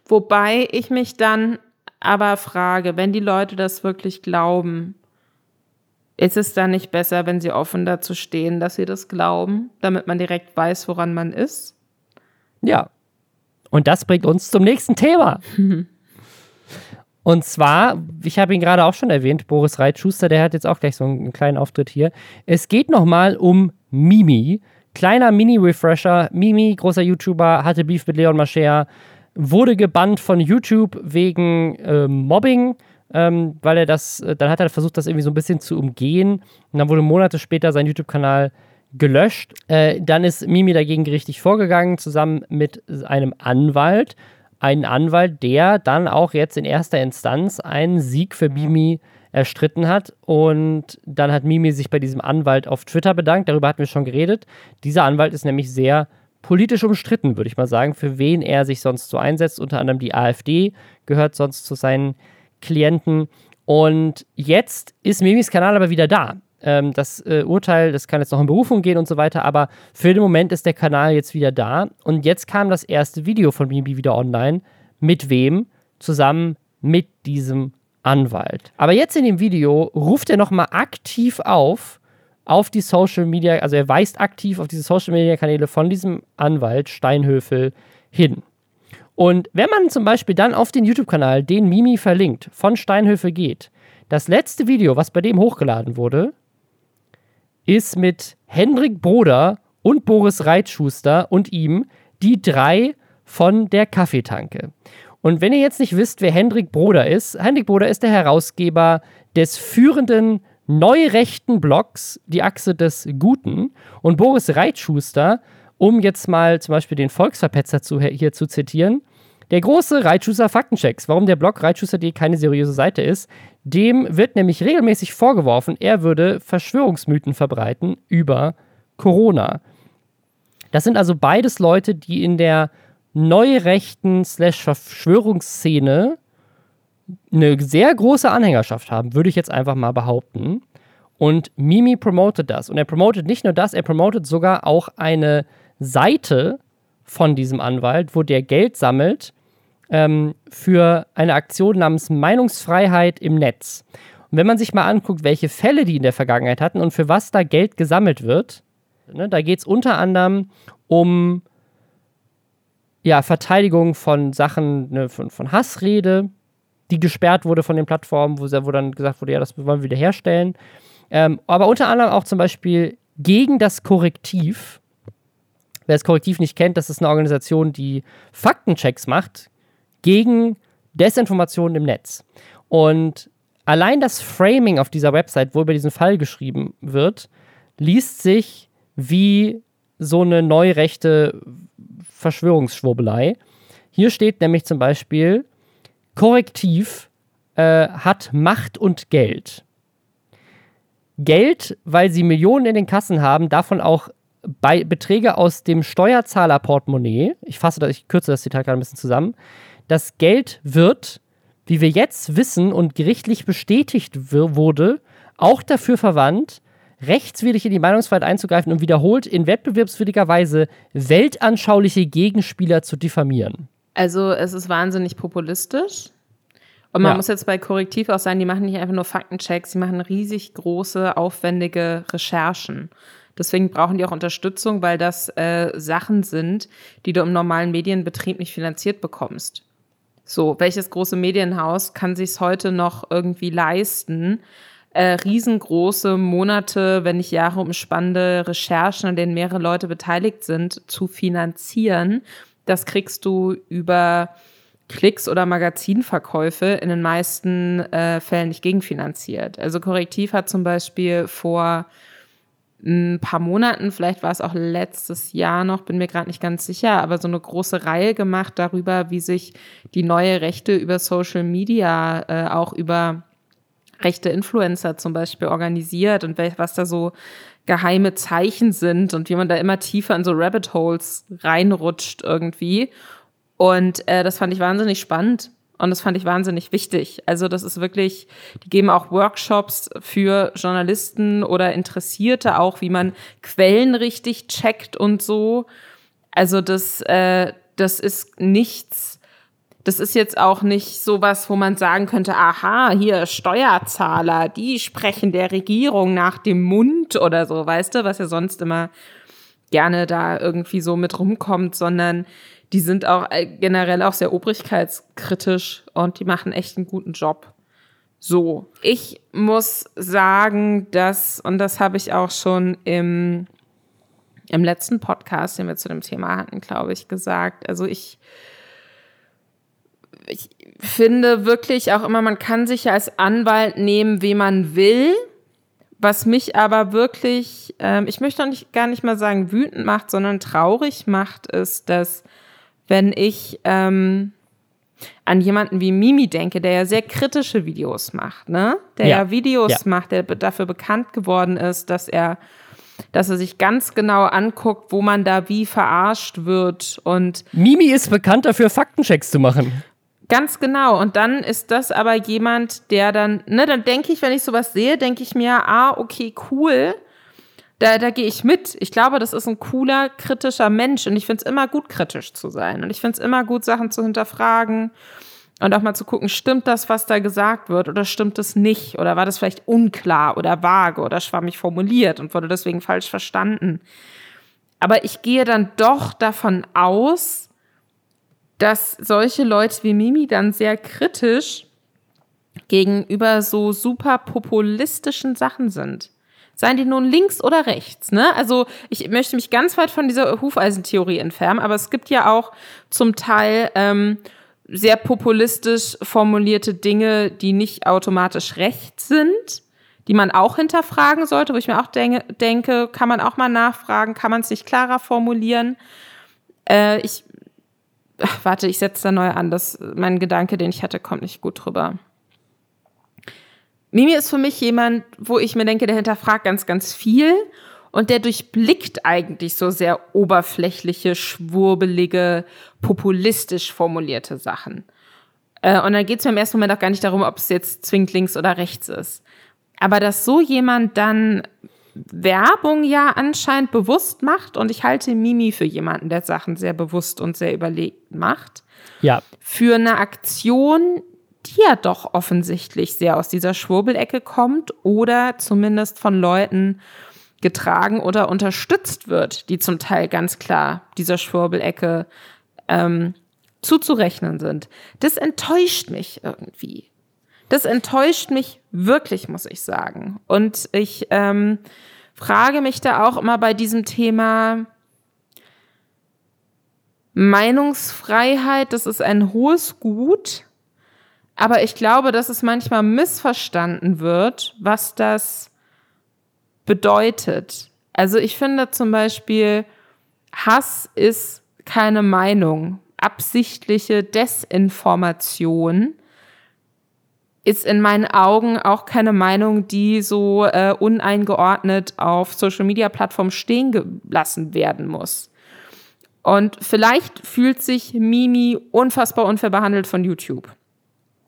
Wobei ich mich dann aber frage, wenn die Leute das wirklich glauben, ist es dann nicht besser, wenn sie offen dazu stehen, dass sie das glauben, damit man direkt weiß, woran man ist? Ja. Und das bringt uns zum nächsten Thema. Und zwar, ich habe ihn gerade auch schon erwähnt, Boris Reitschuster, der hat jetzt auch gleich so einen kleinen Auftritt hier. Es geht nochmal um Mimi. Kleiner Mini-Refresher. Mimi, großer YouTuber, hatte Beef mit Leon Mascher wurde gebannt von YouTube wegen äh, Mobbing, ähm, weil er das, äh, dann hat er versucht, das irgendwie so ein bisschen zu umgehen. Und dann wurde Monate später sein YouTube-Kanal gelöscht. Äh, dann ist Mimi dagegen gerichtlich vorgegangen, zusammen mit einem Anwalt. Ein Anwalt, der dann auch jetzt in erster Instanz einen Sieg für Mimi erstritten hat. Und dann hat Mimi sich bei diesem Anwalt auf Twitter bedankt. Darüber hatten wir schon geredet. Dieser Anwalt ist nämlich sehr politisch umstritten, würde ich mal sagen, für wen er sich sonst so einsetzt. Unter anderem die AfD gehört sonst zu seinen Klienten. Und jetzt ist Mimis Kanal aber wieder da. Ähm, das äh, Urteil, das kann jetzt noch in Berufung gehen und so weiter, aber für den Moment ist der Kanal jetzt wieder da. Und jetzt kam das erste Video von Mimi wieder online. Mit wem? Zusammen mit diesem Anwalt. Aber jetzt in dem Video ruft er nochmal aktiv auf, auf die Social Media, also er weist aktiv auf diese Social Media Kanäle von diesem Anwalt Steinhöfel hin. Und wenn man zum Beispiel dann auf den YouTube-Kanal, den Mimi verlinkt, von Steinhöfel geht, das letzte Video, was bei dem hochgeladen wurde, ist mit Hendrik Broder und Boris Reitschuster und ihm die drei von der Kaffeetanke. Und wenn ihr jetzt nicht wisst, wer Hendrik Broder ist, Hendrik Broder ist der Herausgeber des führenden neurechten Blocks Die Achse des Guten und Boris Reitschuster, um jetzt mal zum Beispiel den Volksverpetzer zu, hier zu zitieren, der große Reitschuster Faktenchecks, warum der Blog Reitschuster.de keine seriöse Seite ist, dem wird nämlich regelmäßig vorgeworfen, er würde Verschwörungsmythen verbreiten über Corona. Das sind also beides Leute, die in der neurechten slash Verschwörungsszene eine sehr große Anhängerschaft haben, würde ich jetzt einfach mal behaupten. Und Mimi promotet das. Und er promotet nicht nur das, er promotet sogar auch eine Seite von diesem Anwalt, wo der Geld sammelt ähm, für eine Aktion namens Meinungsfreiheit im Netz. Und wenn man sich mal anguckt, welche Fälle die in der Vergangenheit hatten und für was da Geld gesammelt wird, ne, da geht es unter anderem um ja, Verteidigung von Sachen, ne, von, von Hassrede, die gesperrt wurde von den Plattformen, wo, wo dann gesagt wurde, ja, das wollen wir wiederherstellen. Ähm, aber unter anderem auch zum Beispiel gegen das Korrektiv. Wer das Korrektiv nicht kennt, das ist eine Organisation, die Faktenchecks macht gegen Desinformationen im Netz. Und allein das Framing auf dieser Website, wo über diesen Fall geschrieben wird, liest sich wie so eine neurechte Verschwörungsschwurbelei. Hier steht nämlich zum Beispiel, Korrektiv äh, hat Macht und Geld. Geld, weil sie Millionen in den Kassen haben, davon auch bei Beträge aus dem Steuerzahlerportemonnaie, ich fasse das, ich kürze das Zitat gerade ein bisschen zusammen, das Geld wird, wie wir jetzt wissen und gerichtlich bestätigt wurde, auch dafür verwandt, rechtswidrig in die Meinungsfreiheit einzugreifen und wiederholt in wettbewerbswidriger Weise weltanschauliche Gegenspieler zu diffamieren. Also es ist wahnsinnig populistisch. Und man ja. muss jetzt bei Korrektiv auch sagen, die machen nicht einfach nur Faktenchecks, sie machen riesig große, aufwendige Recherchen. Deswegen brauchen die auch Unterstützung, weil das äh, Sachen sind, die du im normalen Medienbetrieb nicht finanziert bekommst. So, welches große Medienhaus kann sich es heute noch irgendwie leisten, äh, riesengroße Monate, wenn nicht Jahre umspannende Recherchen, an denen mehrere Leute beteiligt sind, zu finanzieren? Das kriegst du über Klicks oder Magazinverkäufe in den meisten äh, Fällen nicht gegenfinanziert. Also Korrektiv hat zum Beispiel vor ein paar Monaten, vielleicht war es auch letztes Jahr noch, bin mir gerade nicht ganz sicher, aber so eine große Reihe gemacht darüber, wie sich die neue Rechte über Social Media, äh, auch über rechte Influencer zum Beispiel organisiert und was da so geheime Zeichen sind und wie man da immer tiefer in so Rabbit Holes reinrutscht irgendwie. Und äh, das fand ich wahnsinnig spannend und das fand ich wahnsinnig wichtig. Also das ist wirklich, die geben auch Workshops für Journalisten oder Interessierte auch, wie man Quellen richtig checkt und so. Also das, äh, das ist nichts, das ist jetzt auch nicht so was, wo man sagen könnte, aha, hier Steuerzahler, die sprechen der Regierung nach dem Mund oder so, weißt du, was ja sonst immer gerne da irgendwie so mit rumkommt, sondern die sind auch äh, generell auch sehr obrigkeitskritisch und die machen echt einen guten Job. So, ich muss sagen, dass, und das habe ich auch schon im, im letzten Podcast, den wir zu dem Thema hatten, glaube ich, gesagt. Also ich, ich finde wirklich auch immer, man kann sich ja als Anwalt nehmen, wie man will. Was mich aber wirklich, ähm, ich möchte auch nicht, gar nicht mal sagen wütend macht, sondern traurig macht, ist, dass wenn ich ähm, an jemanden wie Mimi denke, der ja sehr kritische Videos macht, ne? Der ja, ja Videos ja. macht, der dafür bekannt geworden ist, dass er dass er sich ganz genau anguckt, wo man da wie verarscht wird und Mimi ist bekannt dafür Faktenchecks zu machen. Ganz genau. Und dann ist das aber jemand, der dann, ne, dann denke ich, wenn ich sowas sehe, denke ich mir, ah, okay, cool da, da gehe ich mit. Ich glaube, das ist ein cooler, kritischer Mensch und ich finde es immer gut, kritisch zu sein. Und ich finde es immer gut, Sachen zu hinterfragen und auch mal zu gucken, stimmt das, was da gesagt wird oder stimmt es nicht? Oder war das vielleicht unklar oder vage oder schwammig formuliert und wurde deswegen falsch verstanden? Aber ich gehe dann doch davon aus, dass solche Leute wie Mimi dann sehr kritisch gegenüber so super populistischen Sachen sind. Seien die nun links oder rechts, ne? Also ich möchte mich ganz weit von dieser Hufeisentheorie entfernen, aber es gibt ja auch zum Teil ähm, sehr populistisch formulierte Dinge, die nicht automatisch rechts sind, die man auch hinterfragen sollte, wo ich mir auch denke, denke kann man auch mal nachfragen, kann man es nicht klarer formulieren? Äh, ich ach, warte, ich setze da neu an. Das, mein Gedanke, den ich hatte, kommt nicht gut drüber. Mimi ist für mich jemand, wo ich mir denke, der hinterfragt ganz, ganz viel und der durchblickt eigentlich so sehr oberflächliche, schwurbelige, populistisch formulierte Sachen. Äh, und dann geht es mir im ersten Moment auch gar nicht darum, ob es jetzt zwingend links oder rechts ist. Aber dass so jemand dann Werbung ja anscheinend bewusst macht und ich halte Mimi für jemanden, der Sachen sehr bewusst und sehr überlegt macht. Ja. Für eine Aktion, die ja doch offensichtlich sehr aus dieser Schwurbelecke kommt oder zumindest von Leuten getragen oder unterstützt wird, die zum Teil ganz klar dieser Schwurbelecke ähm, zuzurechnen sind. Das enttäuscht mich irgendwie. Das enttäuscht mich wirklich, muss ich sagen. Und ich ähm, frage mich da auch immer bei diesem Thema Meinungsfreiheit, das ist ein hohes Gut, aber ich glaube, dass es manchmal missverstanden wird, was das bedeutet. Also ich finde zum Beispiel, Hass ist keine Meinung. Absichtliche Desinformation ist in meinen Augen auch keine Meinung, die so äh, uneingeordnet auf Social-Media-Plattformen stehen gelassen werden muss. Und vielleicht fühlt sich Mimi unfassbar unfair behandelt von YouTube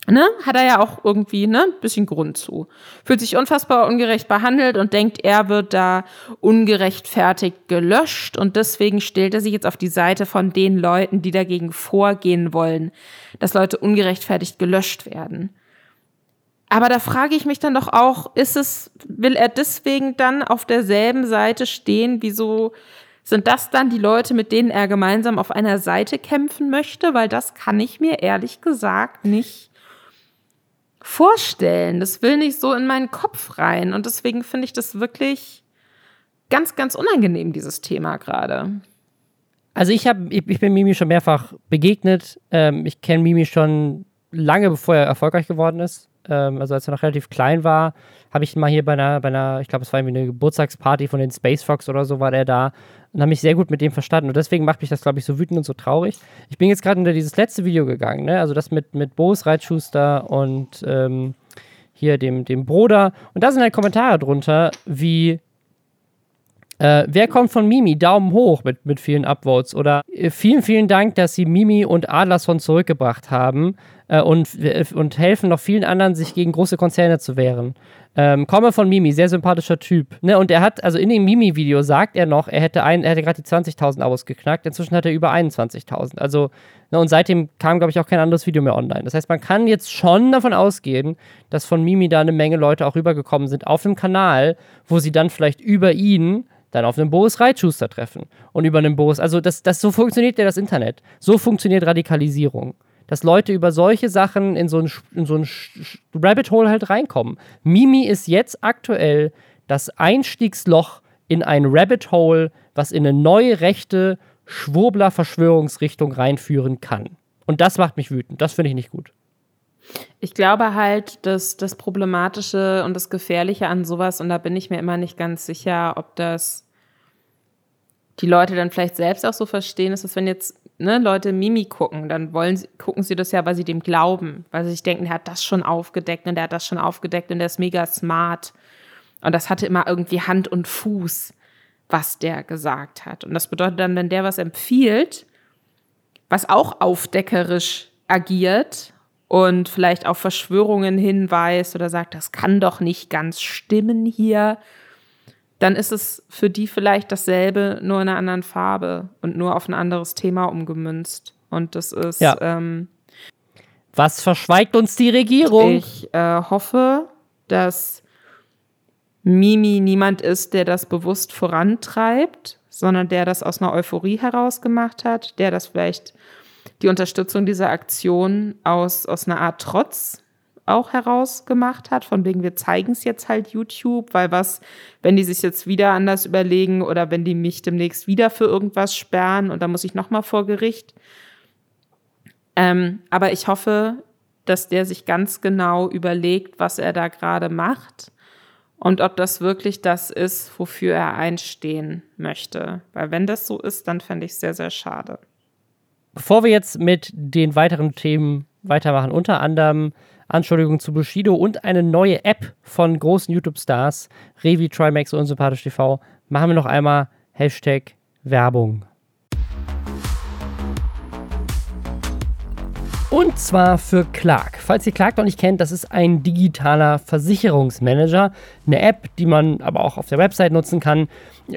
ne, hat er ja auch irgendwie ne, bisschen Grund zu. Fühlt sich unfassbar ungerecht behandelt und denkt, er wird da ungerechtfertigt gelöscht und deswegen stellt er sich jetzt auf die Seite von den Leuten, die dagegen vorgehen wollen, dass Leute ungerechtfertigt gelöscht werden. Aber da frage ich mich dann doch auch, ist es, will er deswegen dann auf derselben Seite stehen? Wieso sind das dann die Leute, mit denen er gemeinsam auf einer Seite kämpfen möchte? Weil das kann ich mir ehrlich gesagt nicht vorstellen. Das will nicht so in meinen Kopf rein. Und deswegen finde ich das wirklich ganz, ganz unangenehm, dieses Thema gerade. Also ich habe, ich, ich, bin Mimi schon mehrfach begegnet. Ähm, ich kenne Mimi schon lange, bevor er erfolgreich geworden ist. Ähm, also als er noch relativ klein war, habe ich ihn mal hier bei einer, bei einer, ich glaube, es war irgendwie eine Geburtstagsparty von den Space Fox oder so, war der da und habe mich sehr gut mit dem verstanden. Und deswegen macht mich das, glaube ich, so wütend und so traurig. Ich bin jetzt gerade unter dieses letzte Video gegangen, ne? Also das mit, mit Bo's Reitschuster und ähm, hier dem, dem Bruder. Und da sind halt Kommentare drunter, wie äh, wer kommt von Mimi? Daumen hoch mit, mit vielen Upvotes. Oder äh, vielen, vielen Dank, dass Sie Mimi und Adlerson zurückgebracht haben äh, und, äh, und helfen noch vielen anderen, sich gegen große Konzerne zu wehren. Ähm, komme von Mimi, sehr sympathischer Typ. Ne? Und er hat, also in dem Mimi-Video sagt er noch, er hätte, hätte gerade die 20.000 Abos geknackt, inzwischen hat er über 21.000. Also, ne, und seitdem kam, glaube ich, auch kein anderes Video mehr online. Das heißt, man kann jetzt schon davon ausgehen, dass von Mimi da eine Menge Leute auch rübergekommen sind auf dem Kanal, wo sie dann vielleicht über ihn dann auf einen Boris Reitschuster treffen und über einen Boris, also das, das so funktioniert ja das Internet. So funktioniert Radikalisierung dass Leute über solche Sachen in so ein, in so ein Rabbit Hole halt reinkommen. Mimi ist jetzt aktuell das Einstiegsloch in ein Rabbit Hole, was in eine neue rechte Schwurbler-Verschwörungsrichtung reinführen kann. Und das macht mich wütend. Das finde ich nicht gut. Ich glaube halt, dass das Problematische und das Gefährliche an sowas, und da bin ich mir immer nicht ganz sicher, ob das die Leute dann vielleicht selbst auch so verstehen, ist, dass wenn jetzt ne, Leute Mimi gucken, dann wollen sie, gucken sie das ja, weil sie dem glauben, weil sie sich denken, der hat das schon aufgedeckt und der hat das schon aufgedeckt und der ist mega smart. Und das hatte immer irgendwie Hand und Fuß, was der gesagt hat. Und das bedeutet dann, wenn der was empfiehlt, was auch aufdeckerisch agiert und vielleicht auf Verschwörungen hinweist oder sagt, das kann doch nicht ganz stimmen hier, dann ist es für die vielleicht dasselbe, nur in einer anderen Farbe und nur auf ein anderes Thema umgemünzt. Und das ist. Ja. Ähm, Was verschweigt uns die Regierung? Ich äh, hoffe, dass Mimi niemand ist, der das bewusst vorantreibt, sondern der das aus einer Euphorie heraus gemacht hat, der das vielleicht die Unterstützung dieser Aktion aus, aus einer Art Trotz auch herausgemacht hat, von wegen wir zeigen es jetzt halt YouTube, weil was, wenn die sich jetzt wieder anders überlegen oder wenn die mich demnächst wieder für irgendwas sperren und dann muss ich nochmal vor Gericht. Ähm, aber ich hoffe, dass der sich ganz genau überlegt, was er da gerade macht und ob das wirklich das ist, wofür er einstehen möchte. Weil wenn das so ist, dann fände ich es sehr, sehr schade. Bevor wir jetzt mit den weiteren Themen weitermachen, unter anderem Anschuldigungen zu Bushido und eine neue App von großen YouTube-Stars, Revi, Trimax und Sympathisch TV, machen wir noch einmal Hashtag Werbung. Und zwar für Clark. Falls ihr Clark noch nicht kennt, das ist ein digitaler Versicherungsmanager, eine App, die man aber auch auf der Website nutzen kann.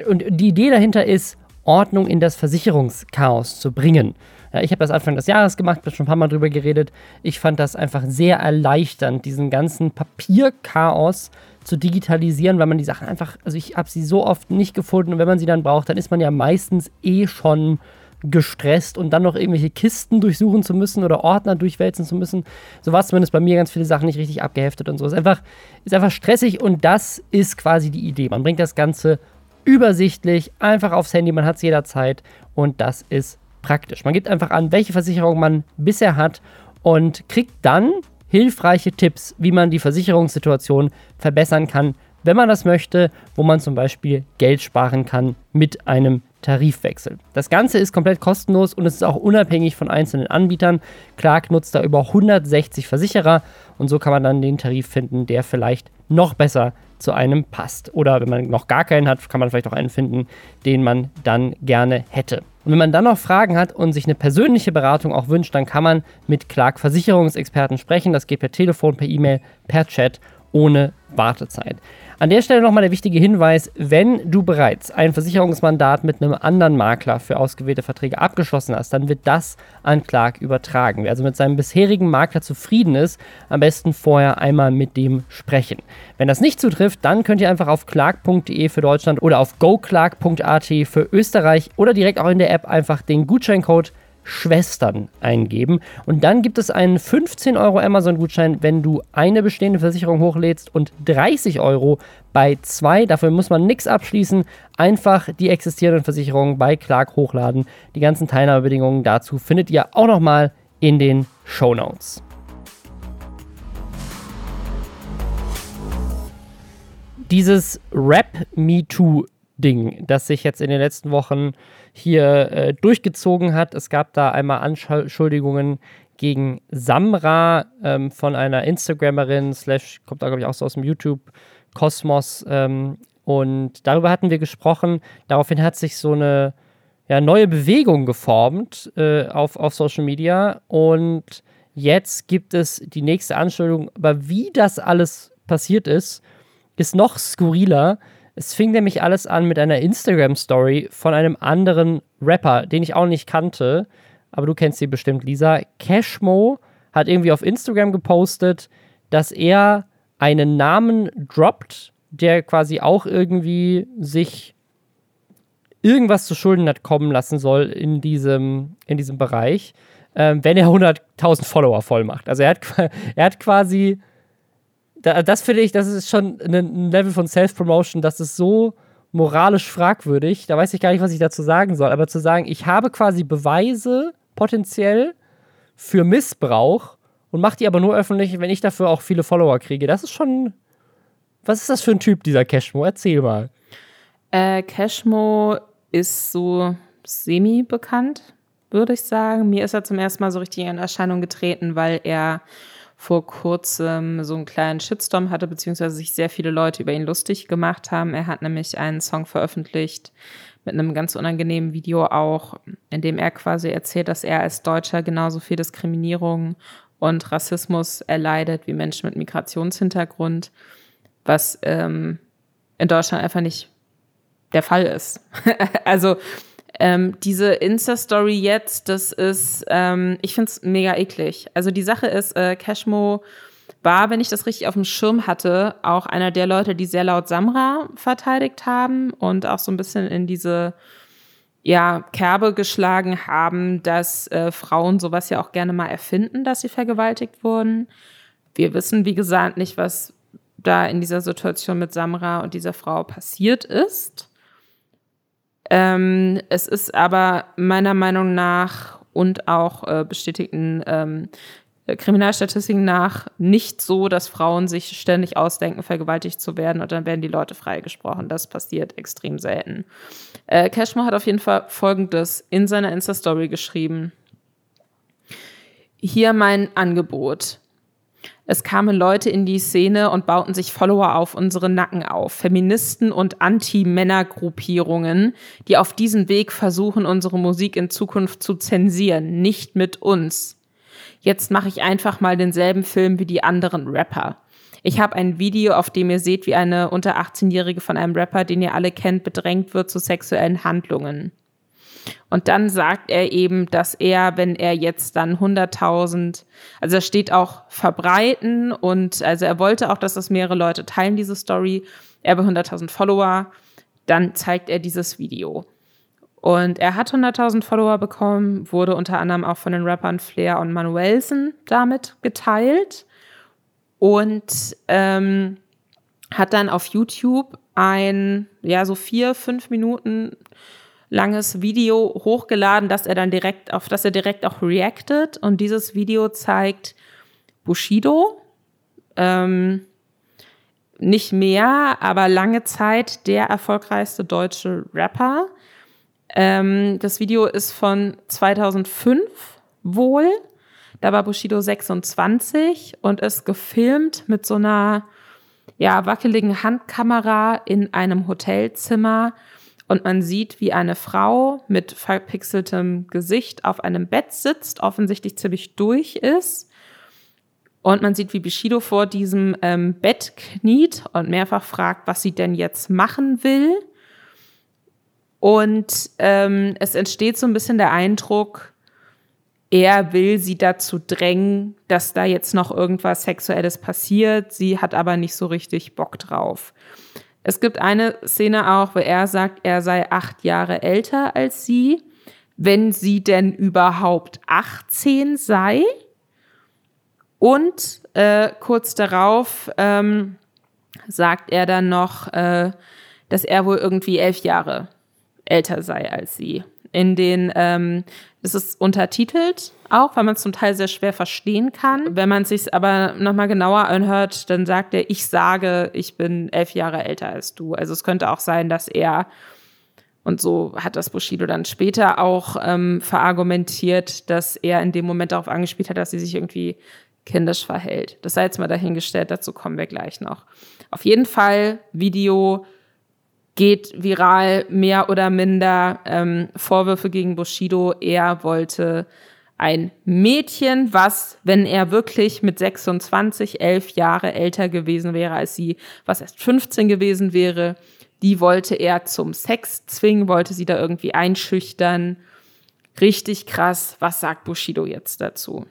Und die Idee dahinter ist, Ordnung in das Versicherungschaos zu bringen. Ja, ich habe das Anfang des Jahres gemacht, habe schon ein paar Mal drüber geredet. Ich fand das einfach sehr erleichternd, diesen ganzen Papierchaos zu digitalisieren, weil man die Sachen einfach, also ich habe sie so oft nicht gefunden und wenn man sie dann braucht, dann ist man ja meistens eh schon gestresst und dann noch irgendwelche Kisten durchsuchen zu müssen oder Ordner durchwälzen zu müssen. So war es zumindest bei mir ganz viele Sachen nicht richtig abgeheftet und so. Ist einfach, ist einfach stressig und das ist quasi die Idee. Man bringt das Ganze übersichtlich, einfach aufs Handy, man hat es jederzeit und das ist praktisch. Man gibt einfach an, welche Versicherung man bisher hat und kriegt dann hilfreiche Tipps, wie man die Versicherungssituation verbessern kann, wenn man das möchte, wo man zum Beispiel Geld sparen kann mit einem Tarifwechsel. Das Ganze ist komplett kostenlos und es ist auch unabhängig von einzelnen Anbietern. Clark nutzt da über 160 Versicherer und so kann man dann den Tarif finden, der vielleicht noch besser zu einem passt. Oder wenn man noch gar keinen hat, kann man vielleicht auch einen finden, den man dann gerne hätte. Und wenn man dann noch Fragen hat und sich eine persönliche Beratung auch wünscht, dann kann man mit Clark Versicherungsexperten sprechen. Das geht per Telefon, per E-Mail, per Chat ohne Wartezeit. An der Stelle nochmal der wichtige Hinweis, wenn du bereits ein Versicherungsmandat mit einem anderen Makler für ausgewählte Verträge abgeschlossen hast, dann wird das an Clark übertragen. Wer also mit seinem bisherigen Makler zufrieden ist, am besten vorher einmal mit dem sprechen. Wenn das nicht zutrifft, dann könnt ihr einfach auf clark.de für Deutschland oder auf goclark.at für Österreich oder direkt auch in der App einfach den Gutscheincode Schwestern eingeben. Und dann gibt es einen 15 Euro Amazon-Gutschein, wenn du eine bestehende Versicherung hochlädst und 30 Euro bei zwei. Dafür muss man nichts abschließen. Einfach die existierenden Versicherungen bei Clark hochladen. Die ganzen Teilnahmebedingungen dazu findet ihr auch nochmal in den Show Notes. Dieses Rap Me Too Ding, das sich jetzt in den letzten Wochen hier äh, durchgezogen hat. Es gab da einmal Anschuldigungen gegen Samra ähm, von einer Instagrammerin, slash, kommt da glaube ich auch so aus dem YouTube-Kosmos. Ähm, und darüber hatten wir gesprochen. Daraufhin hat sich so eine ja, neue Bewegung geformt äh, auf, auf Social Media. Und jetzt gibt es die nächste Anschuldigung. Aber wie das alles passiert ist, ist noch skurriler. Es fing nämlich alles an mit einer Instagram-Story von einem anderen Rapper, den ich auch nicht kannte, aber du kennst sie bestimmt, Lisa. Cashmo hat irgendwie auf Instagram gepostet, dass er einen Namen droppt, der quasi auch irgendwie sich irgendwas zu Schulden hat kommen lassen soll in diesem, in diesem Bereich, ähm, wenn er 100.000 Follower voll macht. Also er hat, er hat quasi da, das finde ich, das ist schon ein Level von Self-Promotion, das ist so moralisch fragwürdig. Da weiß ich gar nicht, was ich dazu sagen soll. Aber zu sagen, ich habe quasi Beweise potenziell für Missbrauch und mache die aber nur öffentlich, wenn ich dafür auch viele Follower kriege, das ist schon. Was ist das für ein Typ, dieser Cashmo? Erzähl mal. Äh, Cashmo ist so semi-bekannt, würde ich sagen. Mir ist er zum ersten Mal so richtig in Erscheinung getreten, weil er vor kurzem so einen kleinen Shitstorm hatte, beziehungsweise sich sehr viele Leute über ihn lustig gemacht haben. Er hat nämlich einen Song veröffentlicht mit einem ganz unangenehmen Video auch, in dem er quasi erzählt, dass er als Deutscher genauso viel Diskriminierung und Rassismus erleidet wie Menschen mit Migrationshintergrund, was ähm, in Deutschland einfach nicht der Fall ist. also ähm, diese Insta-Story jetzt, das ist, ähm, ich finde es mega eklig. Also die Sache ist, äh, Cashmo war, wenn ich das richtig auf dem Schirm hatte, auch einer der Leute, die sehr laut Samra verteidigt haben und auch so ein bisschen in diese ja, Kerbe geschlagen haben, dass äh, Frauen sowas ja auch gerne mal erfinden, dass sie vergewaltigt wurden. Wir wissen, wie gesagt, nicht, was da in dieser Situation mit Samra und dieser Frau passiert ist. Ähm, es ist aber meiner Meinung nach und auch äh, bestätigten ähm, Kriminalstatistiken nach nicht so, dass Frauen sich ständig ausdenken, vergewaltigt zu werden und dann werden die Leute freigesprochen. Das passiert extrem selten. Äh, Cashmo hat auf jeden Fall Folgendes in seiner Insta-Story geschrieben. Hier mein Angebot. Es kamen Leute in die Szene und bauten sich Follower auf unsere Nacken auf. Feministen und Anti-Männer-Gruppierungen, die auf diesem Weg versuchen, unsere Musik in Zukunft zu zensieren. Nicht mit uns. Jetzt mache ich einfach mal denselben Film wie die anderen Rapper. Ich habe ein Video, auf dem ihr seht, wie eine unter 18-Jährige von einem Rapper, den ihr alle kennt, bedrängt wird zu sexuellen Handlungen. Und dann sagt er eben, dass er, wenn er jetzt dann 100.000, also da steht auch verbreiten und also er wollte auch, dass das mehrere Leute teilen, diese Story. Er bei 100.000 Follower, dann zeigt er dieses Video. Und er hat 100.000 Follower bekommen, wurde unter anderem auch von den Rappern Flair und Manuelsen damit geteilt und ähm, hat dann auf YouTube ein, ja, so vier, fünf Minuten langes Video hochgeladen, dass er dann direkt, auf das er direkt auch reactet. Und dieses Video zeigt Bushido, ähm, nicht mehr, aber lange Zeit der erfolgreichste deutsche Rapper. Ähm, das Video ist von 2005 wohl. Da war Bushido 26 und ist gefilmt mit so einer ja, wackeligen Handkamera in einem Hotelzimmer. Und man sieht, wie eine Frau mit verpixeltem Gesicht auf einem Bett sitzt, offensichtlich ziemlich durch ist. Und man sieht, wie Bushido vor diesem ähm, Bett kniet und mehrfach fragt, was sie denn jetzt machen will. Und ähm, es entsteht so ein bisschen der Eindruck, er will sie dazu drängen, dass da jetzt noch irgendwas Sexuelles passiert. Sie hat aber nicht so richtig Bock drauf. Es gibt eine Szene auch, wo er sagt, er sei acht Jahre älter als sie, wenn sie denn überhaupt 18 sei. Und äh, kurz darauf ähm, sagt er dann noch, äh, dass er wohl irgendwie elf Jahre älter sei als sie. In den, ähm, es ist untertitelt auch, weil man es zum Teil sehr schwer verstehen kann. Wenn man es sich aber nochmal genauer anhört, dann sagt er, ich sage, ich bin elf Jahre älter als du. Also es könnte auch sein, dass er, und so hat das Bushido dann später auch ähm, verargumentiert, dass er in dem Moment darauf angespielt hat, dass sie sich irgendwie kindisch verhält. Das sei jetzt mal dahingestellt, dazu kommen wir gleich noch. Auf jeden Fall Video geht viral, mehr oder minder ähm, Vorwürfe gegen Bushido. Er wollte ein Mädchen, was, wenn er wirklich mit 26, 11 Jahre älter gewesen wäre als sie, was erst 15 gewesen wäre, die wollte er zum Sex zwingen, wollte sie da irgendwie einschüchtern. Richtig krass. Was sagt Bushido jetzt dazu?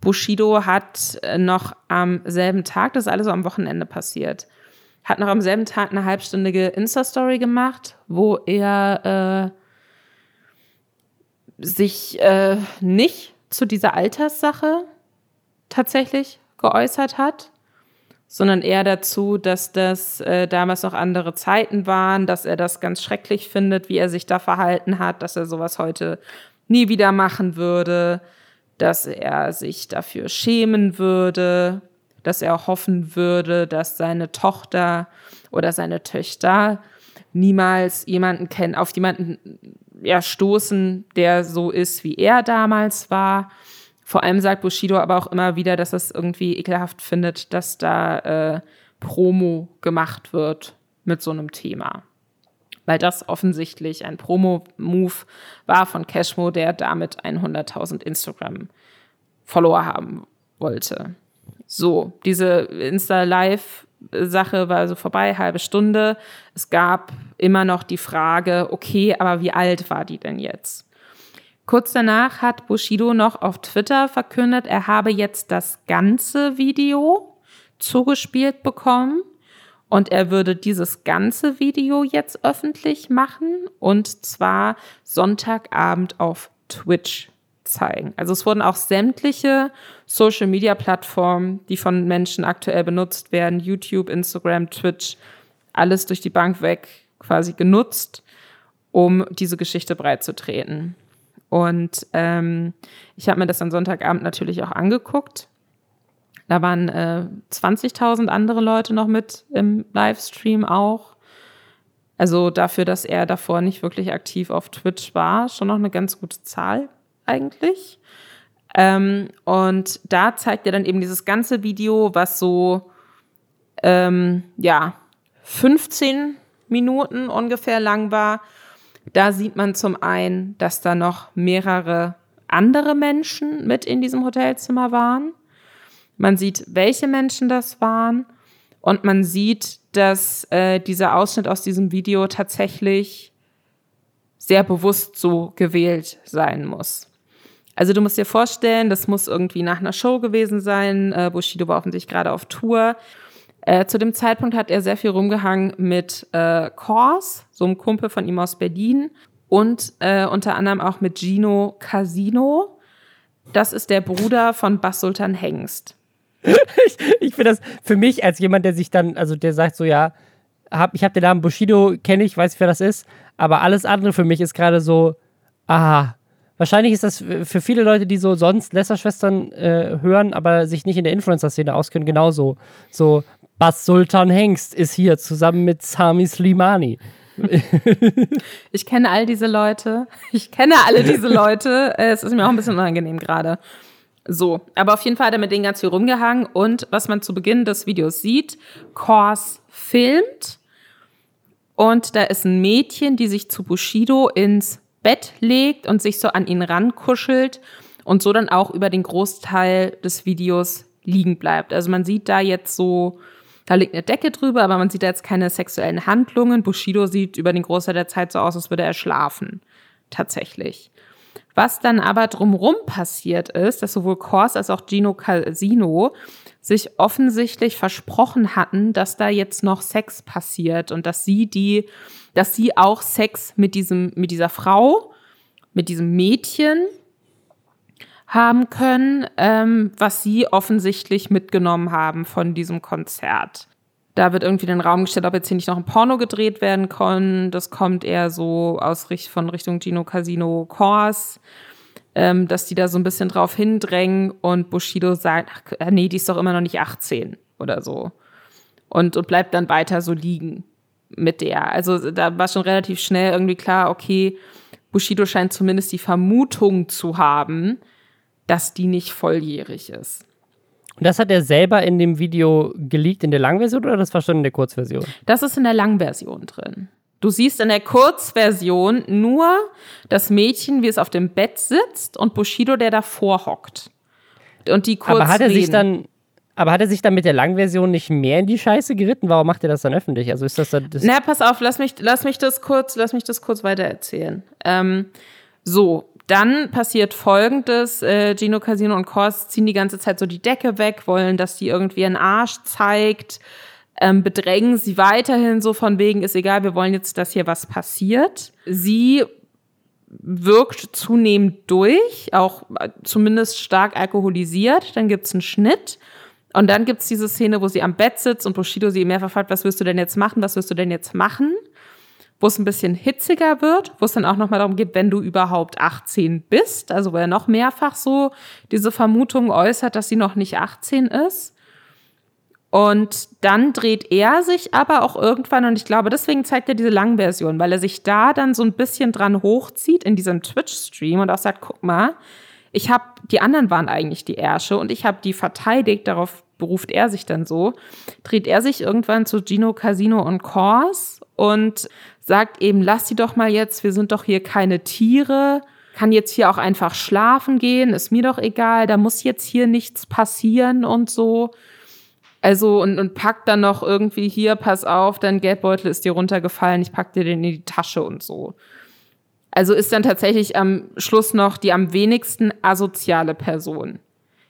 Bushido hat äh, noch am selben Tag, das ist alles am Wochenende passiert, hat noch am selben Tag eine halbstündige Insta-Story gemacht, wo er äh, sich äh, nicht zu dieser Alterssache tatsächlich geäußert hat, sondern eher dazu, dass das äh, damals noch andere Zeiten waren, dass er das ganz schrecklich findet, wie er sich da verhalten hat, dass er sowas heute nie wieder machen würde, dass er sich dafür schämen würde, dass er hoffen würde, dass seine Tochter oder seine Töchter niemals jemanden kennen, auf jemanden ja, stoßen, der so ist, wie er damals war. Vor allem sagt Bushido aber auch immer wieder, dass es irgendwie ekelhaft findet, dass da äh, Promo gemacht wird mit so einem Thema. Weil das offensichtlich ein Promo-Move war von Cashmo, der damit 100.000 Instagram-Follower haben wollte. So, diese Insta-Live-Sache war also vorbei, halbe Stunde. Es gab immer noch die Frage, okay, aber wie alt war die denn jetzt? Kurz danach hat Bushido noch auf Twitter verkündet, er habe jetzt das ganze Video zugespielt bekommen und er würde dieses ganze Video jetzt öffentlich machen und zwar Sonntagabend auf Twitch zeigen. Also es wurden auch sämtliche Social-Media-Plattformen, die von Menschen aktuell benutzt werden, YouTube, Instagram, Twitch, alles durch die Bank weg quasi genutzt, um diese Geschichte breitzutreten. Und ähm, ich habe mir das am Sonntagabend natürlich auch angeguckt. Da waren äh, 20.000 andere Leute noch mit im Livestream auch. Also dafür, dass er davor nicht wirklich aktiv auf Twitch war, schon noch eine ganz gute Zahl eigentlich. Ähm, und da zeigt er dann eben dieses ganze Video, was so, ähm, ja, 15 Minuten ungefähr lang war. Da sieht man zum einen, dass da noch mehrere andere Menschen mit in diesem Hotelzimmer waren. Man sieht, welche Menschen das waren. Und man sieht, dass äh, dieser Ausschnitt aus diesem Video tatsächlich sehr bewusst so gewählt sein muss. Also du musst dir vorstellen, das muss irgendwie nach einer Show gewesen sein. Äh, Bushido war offensichtlich gerade auf Tour. Äh, zu dem Zeitpunkt hat er sehr viel rumgehangen mit äh, Kors, so einem Kumpel von ihm aus Berlin, und äh, unter anderem auch mit Gino Casino. Das ist der Bruder von Bass Sultan Hengst. ich ich finde das für mich als jemand, der sich dann, also der sagt so, ja, hab, ich habe den Namen Bushido, kenne ich, weiß, wer das ist, aber alles andere für mich ist gerade so, aha. Wahrscheinlich ist das für viele Leute, die so sonst Lästerschwestern äh, hören, aber sich nicht in der Influencer-Szene auskennen, genauso. So, Bass Sultan Hengst ist hier zusammen mit Sami Slimani. ich kenne all diese Leute. Ich kenne alle diese Leute. Es ist mir auch ein bisschen unangenehm gerade. So, aber auf jeden Fall hat er mit denen ganz viel rumgehangen und was man zu Beginn des Videos sieht, Kors filmt und da ist ein Mädchen, die sich zu Bushido ins Bett legt und sich so an ihn rankuschelt und so dann auch über den Großteil des Videos liegen bleibt. Also man sieht da jetzt so, da liegt eine Decke drüber, aber man sieht da jetzt keine sexuellen Handlungen. Bushido sieht über den Großteil der Zeit so aus, als würde er schlafen. Tatsächlich. Was dann aber drumrum passiert ist, dass sowohl Kors als auch Gino Casino sich offensichtlich versprochen hatten, dass da jetzt noch Sex passiert und dass sie die, dass sie auch Sex mit diesem, mit dieser Frau, mit diesem Mädchen haben können, ähm, was sie offensichtlich mitgenommen haben von diesem Konzert. Da wird irgendwie in den Raum gestellt, ob jetzt hier nicht noch ein Porno gedreht werden kann. Das kommt eher so aus von Richtung Gino Casino Kors, ähm, dass die da so ein bisschen drauf hindrängen und Bushido sagt, ach, nee, die ist doch immer noch nicht 18 oder so. Und, und bleibt dann weiter so liegen mit der. Also da war schon relativ schnell irgendwie klar, okay, Bushido scheint zumindest die Vermutung zu haben, dass die nicht volljährig ist. Und das hat er selber in dem Video geleakt in der Langversion oder das war schon in der Kurzversion? Das ist in der Langversion drin. Du siehst in der Kurzversion nur das Mädchen, wie es auf dem Bett sitzt und Bushido, der davor hockt. Und die kurz Aber hat er reden. sich dann aber hat er sich dann mit der Langversion nicht mehr in die Scheiße geritten? Warum macht er das dann öffentlich? Also ist das dann das Na, pass auf, lass mich, lass mich das kurz, lass mich das kurz weiter erzählen. Ähm, so, dann passiert folgendes: äh, Gino Casino und Kors ziehen die ganze Zeit so die Decke weg, wollen, dass die irgendwie einen Arsch zeigt, ähm, bedrängen sie weiterhin so von wegen, ist egal, wir wollen jetzt, dass hier was passiert. Sie wirkt zunehmend durch, auch äh, zumindest stark alkoholisiert. Dann gibt's einen Schnitt. Und dann gibt's diese Szene, wo sie am Bett sitzt und Bushido sie mehrfach fragt, was wirst du denn jetzt machen, was wirst du denn jetzt machen? wo es ein bisschen hitziger wird, wo es dann auch nochmal darum geht, wenn du überhaupt 18 bist, also wo er noch mehrfach so diese Vermutung äußert, dass sie noch nicht 18 ist. Und dann dreht er sich aber auch irgendwann, und ich glaube, deswegen zeigt er diese Langversion, weil er sich da dann so ein bisschen dran hochzieht in diesem Twitch-Stream und auch sagt, guck mal, ich habe, die anderen waren eigentlich die Ärsche und ich habe die verteidigt, darauf beruft er sich dann so, dreht er sich irgendwann zu Gino Casino und Kors und sagt eben, lass sie doch mal jetzt, wir sind doch hier keine Tiere, kann jetzt hier auch einfach schlafen gehen, ist mir doch egal, da muss jetzt hier nichts passieren und so. Also und, und packt dann noch irgendwie hier, pass auf, dein Geldbeutel ist dir runtergefallen, ich pack dir den in die Tasche und so. Also ist dann tatsächlich am Schluss noch die am wenigsten asoziale Person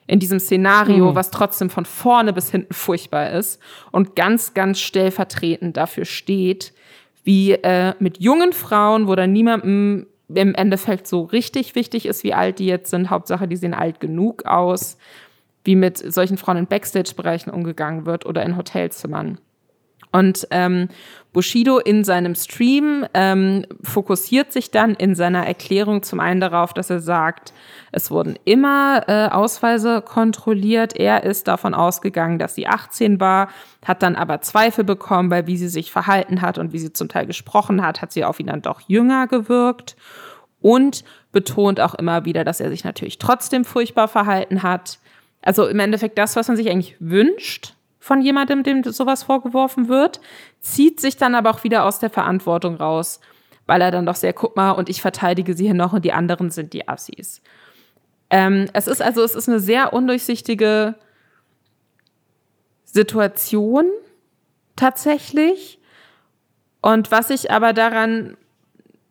in diesem Szenario, mhm. was trotzdem von vorne bis hinten furchtbar ist und ganz, ganz stellvertretend dafür steht, wie äh, mit jungen Frauen, wo dann niemandem im Endeffekt so richtig wichtig ist, wie alt die jetzt sind. Hauptsache, die sehen alt genug aus, wie mit solchen Frauen in Backstage-Bereichen umgegangen wird oder in Hotelzimmern. Und ähm, Bushido in seinem Stream ähm, fokussiert sich dann in seiner Erklärung zum einen darauf, dass er sagt, es wurden immer äh, Ausweise kontrolliert. Er ist davon ausgegangen, dass sie 18 war, hat dann aber Zweifel bekommen, weil wie sie sich verhalten hat und wie sie zum Teil gesprochen hat, hat sie auf ihn dann doch jünger gewirkt. Und betont auch immer wieder, dass er sich natürlich trotzdem furchtbar verhalten hat. Also im Endeffekt das, was man sich eigentlich wünscht von jemandem, dem sowas vorgeworfen wird, zieht sich dann aber auch wieder aus der Verantwortung raus, weil er dann doch sehr, guck mal, und ich verteidige sie hier noch und die anderen sind die Assis. Ähm, es ist also, es ist eine sehr undurchsichtige Situation tatsächlich. Und was ich aber daran,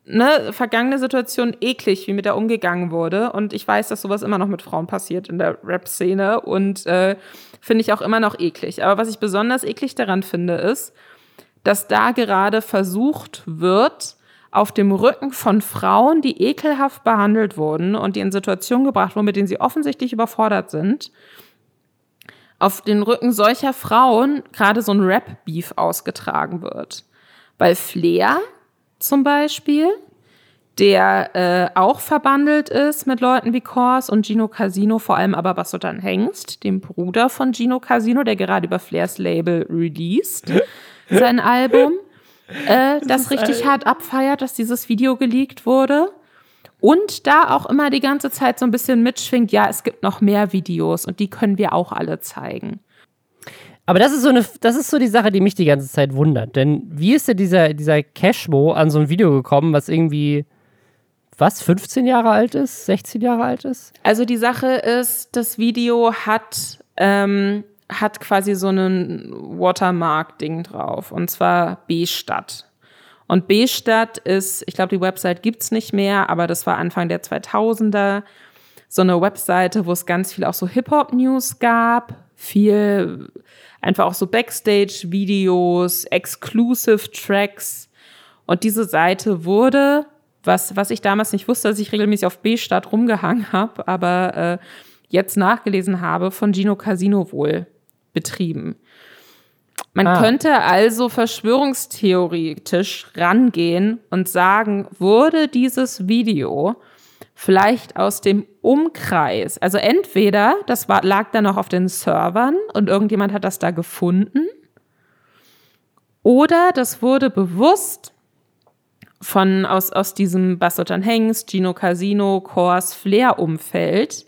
ne, vergangene Situation eklig, wie mit der umgegangen wurde. Und ich weiß, dass sowas immer noch mit Frauen passiert in der Rap-Szene und äh, finde ich auch immer noch eklig. Aber was ich besonders eklig daran finde, ist, dass da gerade versucht wird, auf dem Rücken von Frauen, die ekelhaft behandelt wurden und die in Situationen gebracht wurden, mit denen sie offensichtlich überfordert sind, auf den Rücken solcher Frauen gerade so ein Rap-Beef ausgetragen wird. Bei Flair zum Beispiel, der äh, auch verbandelt ist mit Leuten wie Kors und Gino Casino, vor allem aber Basotan Hengst, dem Bruder von Gino Casino, der gerade über Flairs Label released, sein Album, äh, das, das richtig hart abfeiert, dass dieses Video geleakt wurde. Und da auch immer die ganze Zeit so ein bisschen mitschwingt, ja, es gibt noch mehr Videos und die können wir auch alle zeigen. Aber das ist so eine, das ist so die Sache, die mich die ganze Zeit wundert. Denn wie ist denn dieser, dieser Cashmo an so ein Video gekommen, was irgendwie, was, 15 Jahre alt ist, 16 Jahre alt ist? Also die Sache ist, das Video hat, ähm, hat quasi so einen Watermark-Ding drauf. Und zwar B-Stadt. Und B-Stadt ist, ich glaube, die Website gibt's nicht mehr, aber das war Anfang der 2000er. So eine Webseite, wo es ganz viel auch so Hip-Hop-News gab, viel einfach auch so Backstage-Videos, Exclusive Tracks. Und diese Seite wurde, was, was ich damals nicht wusste, dass ich regelmäßig auf B-Stadt rumgehangen habe, aber äh, jetzt nachgelesen habe, von Gino Casino wohl betrieben. Man ah. könnte also verschwörungstheoretisch rangehen und sagen, wurde dieses Video vielleicht aus dem Umkreis, also entweder das war, lag da noch auf den Servern und irgendjemand hat das da gefunden, oder das wurde bewusst von aus, aus diesem Bastotan Hengst, Gino Casino, Kors, Flair-Umfeld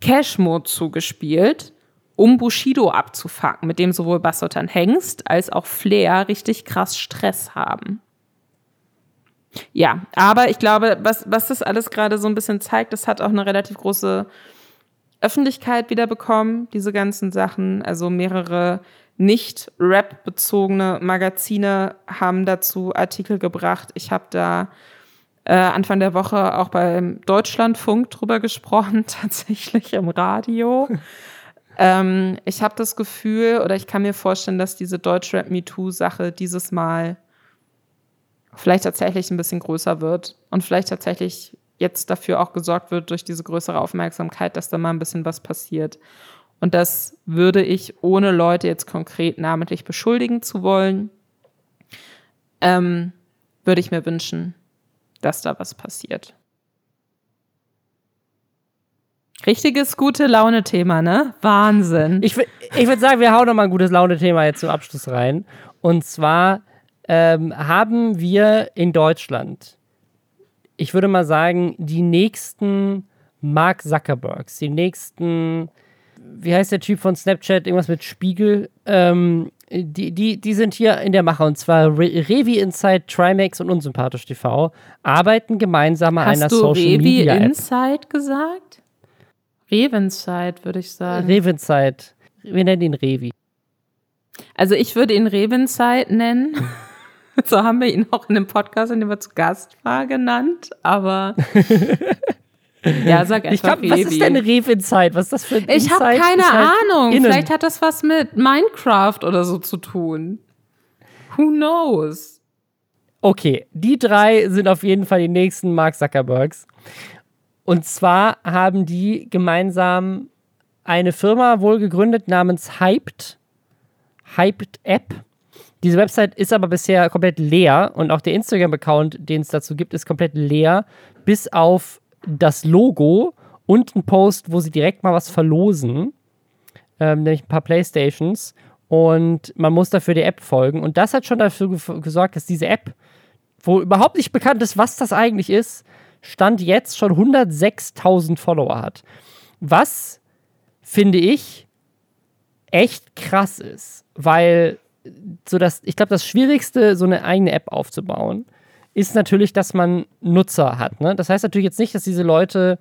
Cash-Mode zugespielt, um Bushido abzufacken, mit dem sowohl Bastotan Hengst als auch Flair richtig krass Stress haben. Ja, aber ich glaube, was, was das alles gerade so ein bisschen zeigt, das hat auch eine relativ große Öffentlichkeit wieder bekommen, diese ganzen Sachen. Also mehrere nicht Rap-bezogene Magazine haben dazu Artikel gebracht. Ich habe da äh, Anfang der Woche auch beim Deutschlandfunk drüber gesprochen, tatsächlich im Radio. ähm, ich habe das Gefühl oder ich kann mir vorstellen, dass diese Deutschrap MeToo-Sache dieses Mal vielleicht tatsächlich ein bisschen größer wird und vielleicht tatsächlich jetzt dafür auch gesorgt wird durch diese größere Aufmerksamkeit, dass da mal ein bisschen was passiert. Und das würde ich, ohne Leute jetzt konkret namentlich beschuldigen zu wollen, ähm, würde ich mir wünschen, dass da was passiert. Richtiges gute Laune-Thema, ne? Wahnsinn. Ich, ich würde sagen, wir hauen noch mal ein gutes Laune-Thema jetzt zum Abschluss rein. Und zwar ähm, haben wir in Deutschland, ich würde mal sagen, die nächsten Mark Zuckerbergs, die nächsten, wie heißt der Typ von Snapchat, irgendwas mit Spiegel, ähm, die, die, die sind hier in der Mache und zwar Re Revi Insight, Trimax und Unsympathisch TV arbeiten gemeinsam an einer Social Revi Media. Revi Insight gesagt? Revensight, würde ich sagen. Revensight. Wir nennen ihn Revi. Also ich würde ihn Revensight nennen. so haben wir ihn auch in dem Podcast, in dem er zu Gast war, genannt. Aber ja, sag einfach ich glaub, Was ist denn Rev-Insight? Was ist das für ein Ich habe keine halt Ahnung. Innen. Vielleicht hat das was mit Minecraft oder so zu tun. Who knows? Okay, die drei sind auf jeden Fall die nächsten Mark Zuckerbergs. Und zwar haben die gemeinsam eine Firma wohl gegründet namens Hyped. Hyped App. Diese Website ist aber bisher komplett leer und auch der Instagram-Account, den es dazu gibt, ist komplett leer, bis auf das Logo und ein Post, wo sie direkt mal was verlosen, ähm, nämlich ein paar Playstations. Und man muss dafür die App folgen. Und das hat schon dafür gesorgt, dass diese App, wo überhaupt nicht bekannt ist, was das eigentlich ist, Stand jetzt schon 106.000 Follower hat. Was, finde ich, echt krass ist. Weil so das, ich glaube, das Schwierigste, so eine eigene App aufzubauen, ist natürlich, dass man Nutzer hat. Ne? Das heißt natürlich jetzt nicht, dass diese Leute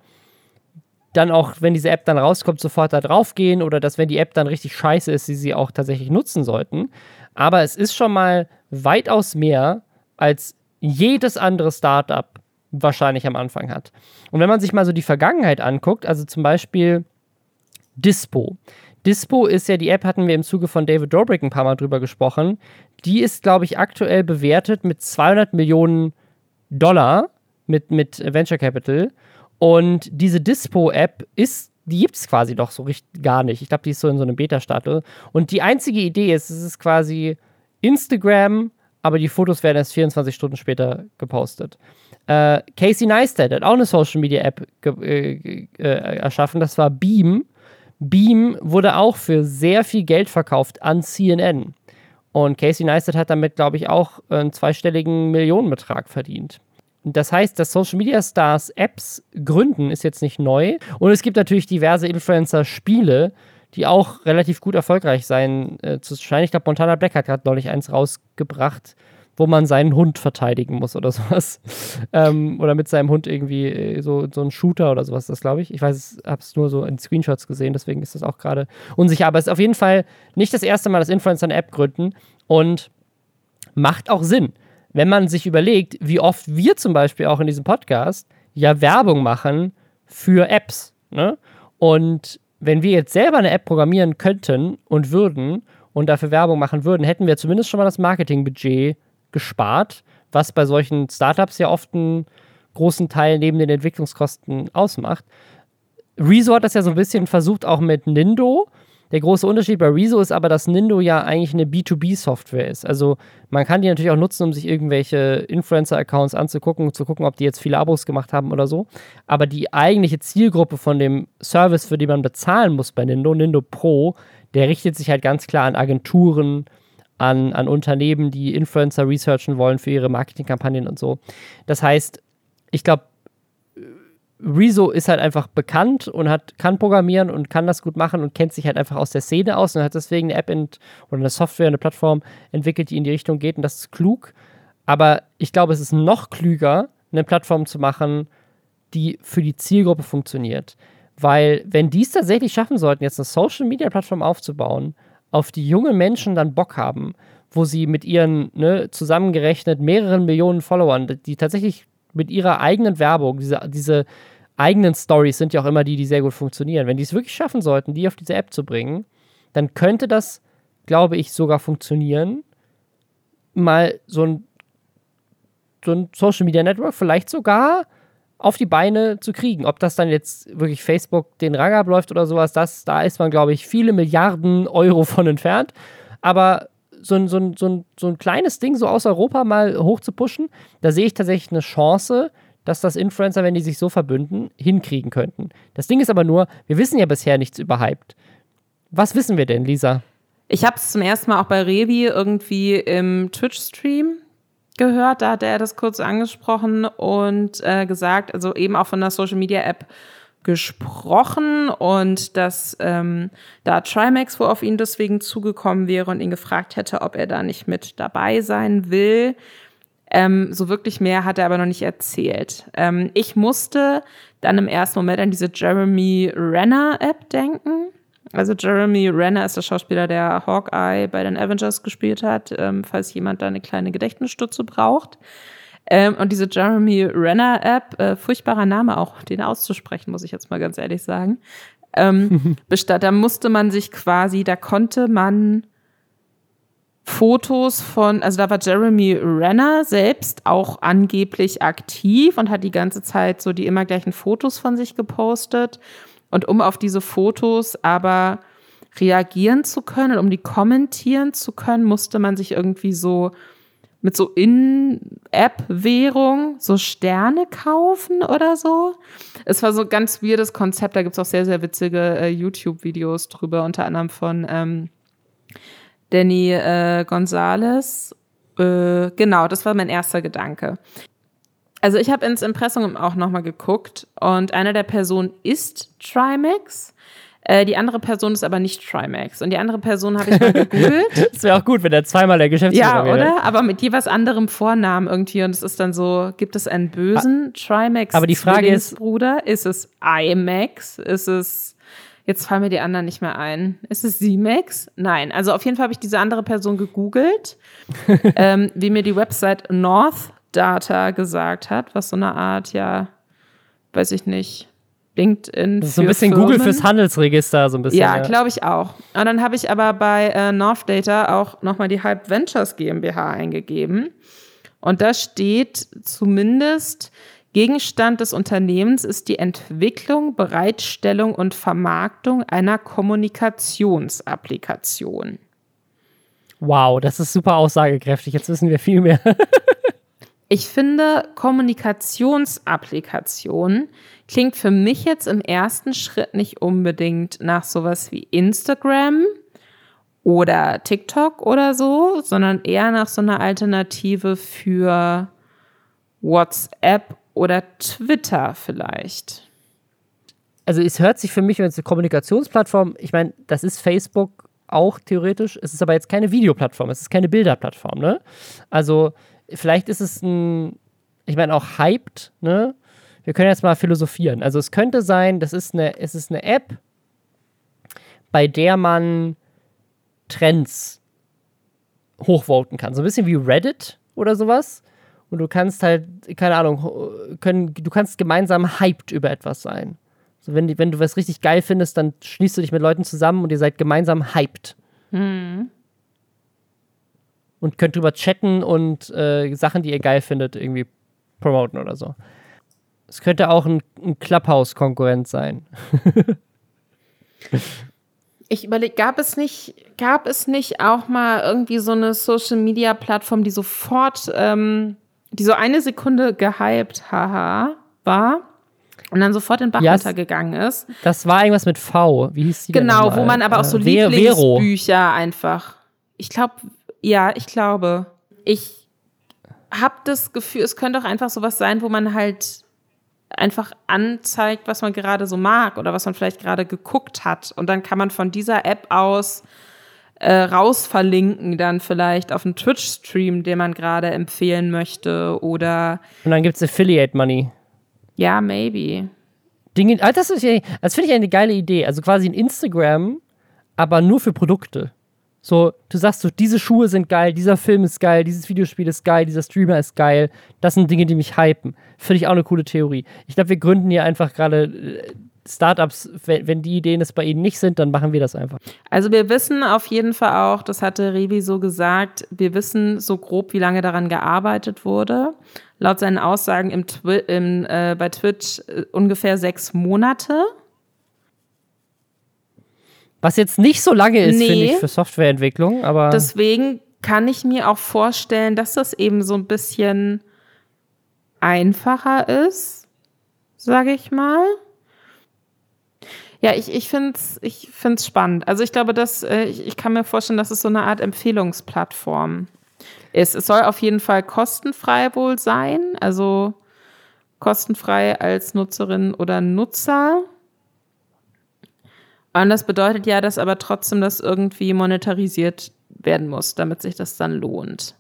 dann auch, wenn diese App dann rauskommt, sofort da drauf gehen oder dass, wenn die App dann richtig scheiße ist, sie sie auch tatsächlich nutzen sollten. Aber es ist schon mal weitaus mehr, als jedes andere Startup wahrscheinlich am Anfang hat. Und wenn man sich mal so die Vergangenheit anguckt, also zum Beispiel Dispo. Dispo ist ja die App, hatten wir im Zuge von David Dobrik ein paar Mal drüber gesprochen. Die ist, glaube ich, aktuell bewertet mit 200 Millionen Dollar mit, mit Venture Capital. Und diese Dispo-App ist, die gibt es quasi doch so richtig gar nicht. Ich glaube, die ist so in so einem Beta-Status. Und die einzige Idee ist, es ist quasi Instagram, aber die Fotos werden erst 24 Stunden später gepostet. Äh, Casey Neistat hat auch eine Social Media App äh, äh, erschaffen, das war Beam. Beam wurde auch für sehr viel Geld verkauft an CNN. Und Casey Neistat hat damit, glaube ich, auch einen zweistelligen Millionenbetrag verdient. Das heißt, dass Social Media Stars Apps gründen, ist jetzt nicht neu. Und es gibt natürlich diverse Influencer-Spiele, die auch relativ gut erfolgreich sein äh, zu scheinen. Ich glaube, Montana Black hat gerade neulich eins rausgebracht, wo man seinen Hund verteidigen muss oder sowas. ähm, oder mit seinem Hund irgendwie äh, so, so ein Shooter oder sowas, das glaube ich. Ich weiß, habe es nur so in Screenshots gesehen, deswegen ist das auch gerade unsicher. Aber es ist auf jeden Fall nicht das erste Mal, dass Influencer eine App gründen und macht auch Sinn wenn man sich überlegt, wie oft wir zum Beispiel auch in diesem Podcast ja Werbung machen für Apps. Ne? Und wenn wir jetzt selber eine App programmieren könnten und würden und dafür Werbung machen würden, hätten wir zumindest schon mal das Marketingbudget gespart, was bei solchen Startups ja oft einen großen Teil neben den Entwicklungskosten ausmacht. Rezo hat das ja so ein bisschen versucht, auch mit Nindo. Der große Unterschied bei Rezo ist aber, dass Nindo ja eigentlich eine B2B-Software ist. Also man kann die natürlich auch nutzen, um sich irgendwelche Influencer-Accounts anzugucken, zu gucken, ob die jetzt viele Abos gemacht haben oder so. Aber die eigentliche Zielgruppe von dem Service, für den man bezahlen muss bei Nindo, Nindo Pro, der richtet sich halt ganz klar an Agenturen, an, an Unternehmen, die Influencer researchen wollen für ihre Marketingkampagnen und so. Das heißt, ich glaube, Rezo ist halt einfach bekannt und hat, kann programmieren und kann das gut machen und kennt sich halt einfach aus der Szene aus und hat deswegen eine App oder eine Software, eine Plattform entwickelt, die in die Richtung geht und das ist klug. Aber ich glaube, es ist noch klüger, eine Plattform zu machen, die für die Zielgruppe funktioniert. Weil, wenn die es tatsächlich schaffen sollten, jetzt eine Social Media Plattform aufzubauen, auf die junge Menschen dann Bock haben, wo sie mit ihren ne, zusammengerechnet mehreren Millionen Followern, die tatsächlich mit ihrer eigenen Werbung, diese, diese eigenen Stories sind ja auch immer die, die sehr gut funktionieren. Wenn die es wirklich schaffen sollten, die auf diese App zu bringen, dann könnte das, glaube ich, sogar funktionieren, mal so ein, so ein Social Media Network vielleicht sogar auf die Beine zu kriegen. Ob das dann jetzt wirklich Facebook den Rang abläuft oder sowas, das, da ist man, glaube ich, viele Milliarden Euro von entfernt. Aber so ein, so, ein, so, ein, so ein kleines Ding so aus Europa mal hoch zu pushen, da sehe ich tatsächlich eine Chance, dass das Influencer, wenn die sich so verbünden, hinkriegen könnten. Das Ding ist aber nur, wir wissen ja bisher nichts über Hyped. Was wissen wir denn, Lisa? Ich habe es zum ersten Mal auch bei Revi irgendwie im Twitch-Stream gehört. Da hat er das kurz angesprochen und äh, gesagt, also eben auch von der Social-Media-App gesprochen und dass ähm, da Trimax wohl auf ihn deswegen zugekommen wäre und ihn gefragt hätte, ob er da nicht mit dabei sein will. Ähm, so wirklich mehr hat er aber noch nicht erzählt. Ähm, ich musste dann im ersten Moment an diese Jeremy Renner App denken. Also Jeremy Renner ist der Schauspieler, der Hawkeye bei den Avengers gespielt hat, ähm, falls jemand da eine kleine Gedächtnisstütze braucht. Ähm, und diese Jeremy Renner App, äh, furchtbarer Name auch, den auszusprechen, muss ich jetzt mal ganz ehrlich sagen. Ähm, da musste man sich quasi, da konnte man Fotos von, also da war Jeremy Renner selbst auch angeblich aktiv und hat die ganze Zeit so die immer gleichen Fotos von sich gepostet. Und um auf diese Fotos aber reagieren zu können, um die kommentieren zu können, musste man sich irgendwie so mit so In-App-Währung so Sterne kaufen oder so. Es war so ein ganz weirdes Konzept. Da gibt es auch sehr, sehr witzige äh, YouTube-Videos drüber, unter anderem von ähm, Danny äh, Gonzalez. Äh, genau, das war mein erster Gedanke. Also ich habe ins Impressum auch nochmal geguckt und eine der Personen ist Trimax. Äh, die andere Person ist aber nicht Trimax. Und die andere Person habe ich mal gegoogelt. das wäre auch gut, wenn er zweimal der Geschäftsführer ja, wäre. Ja, oder? Aber mit jeweils anderem Vornamen irgendwie. Und es ist dann so, gibt es einen bösen Trimax aber die Frage ist, Bruder? Ist es IMAX? Ist es Jetzt fallen mir die anderen nicht mehr ein. Ist es Z-Max? Nein. Also auf jeden Fall habe ich diese andere Person gegoogelt, ähm, wie mir die Website North Data gesagt hat, was so eine Art, ja, weiß ich nicht, LinkedIn. So ein bisschen Firmen. Google fürs Handelsregister, so ein bisschen. Ja, ja. glaube ich auch. Und dann habe ich aber bei äh, North Data auch nochmal die Hype Ventures GmbH eingegeben. Und da steht zumindest, Gegenstand des Unternehmens ist die Entwicklung, Bereitstellung und Vermarktung einer Kommunikationsapplikation. Wow, das ist super aussagekräftig. Jetzt wissen wir viel mehr. ich finde, Kommunikationsapplikation klingt für mich jetzt im ersten Schritt nicht unbedingt nach sowas wie Instagram oder TikTok oder so, sondern eher nach so einer Alternative für WhatsApp oder Twitter vielleicht. Also es hört sich für mich, wenn es eine Kommunikationsplattform, ich meine, das ist Facebook auch theoretisch, es ist aber jetzt keine Videoplattform, es ist keine Bilderplattform, ne? Also vielleicht ist es ein, ich meine auch hyped, ne? Wir können jetzt mal philosophieren. Also es könnte sein, das ist eine, es ist eine App, bei der man Trends hochvoten kann. So ein bisschen wie Reddit oder sowas. Und du kannst halt, keine Ahnung, können, du kannst gemeinsam hyped über etwas sein. So, wenn, wenn du was richtig geil findest, dann schließt du dich mit Leuten zusammen und ihr seid gemeinsam hyped. Mhm. Und könnt drüber chatten und äh, Sachen, die ihr geil findet, irgendwie promoten oder so. Es könnte auch ein, ein Clubhouse-Konkurrent sein. Ich überlege, gab es nicht, gab es nicht auch mal irgendwie so eine Social Media Plattform, die sofort ähm, die so eine Sekunde gehypt, haha, war und dann sofort in Bach ja, runtergegangen ist. Das war irgendwas mit V. Wie hieß die Genau, wo man aber auch so äh, Lieblingsbücher einfach. Ich glaube, ja, ich glaube. Ich habe das Gefühl, es könnte auch einfach sowas sein, wo man halt einfach anzeigt, was man gerade so mag oder was man vielleicht gerade geguckt hat. Und dann kann man von dieser App aus äh, rausverlinken, dann vielleicht auf einen Twitch-Stream, den man gerade empfehlen möchte oder. Und dann gibt es Affiliate Money. Ja, maybe. Dinge, ah, das, das finde ich eine geile Idee. Also quasi ein Instagram, aber nur für Produkte. So, du sagst so, diese Schuhe sind geil, dieser Film ist geil, dieses Videospiel ist geil, dieser Streamer ist geil. Das sind Dinge, die mich hypen. Finde ich auch eine coole Theorie. Ich glaube, wir gründen hier einfach gerade äh, Startups, wenn, die Ideen es bei ihnen nicht sind, dann machen wir das einfach. Also wir wissen auf jeden Fall auch, das hatte Revi so gesagt, wir wissen so grob, wie lange daran gearbeitet wurde. Laut seinen Aussagen im Twi im, äh, bei Twitch äh, ungefähr sechs Monate. Was jetzt nicht so lange ist, nee. finde ich, für Softwareentwicklung, aber. Deswegen kann ich mir auch vorstellen, dass das eben so ein bisschen einfacher ist, sage ich mal. Ja, ich, ich finde es ich find's spannend. Also ich glaube, dass, äh, ich, ich kann mir vorstellen, dass es so eine Art Empfehlungsplattform ist. Es soll auf jeden Fall kostenfrei wohl sein, also kostenfrei als Nutzerin oder Nutzer. Und das bedeutet ja, dass aber trotzdem das irgendwie monetarisiert werden muss, damit sich das dann lohnt.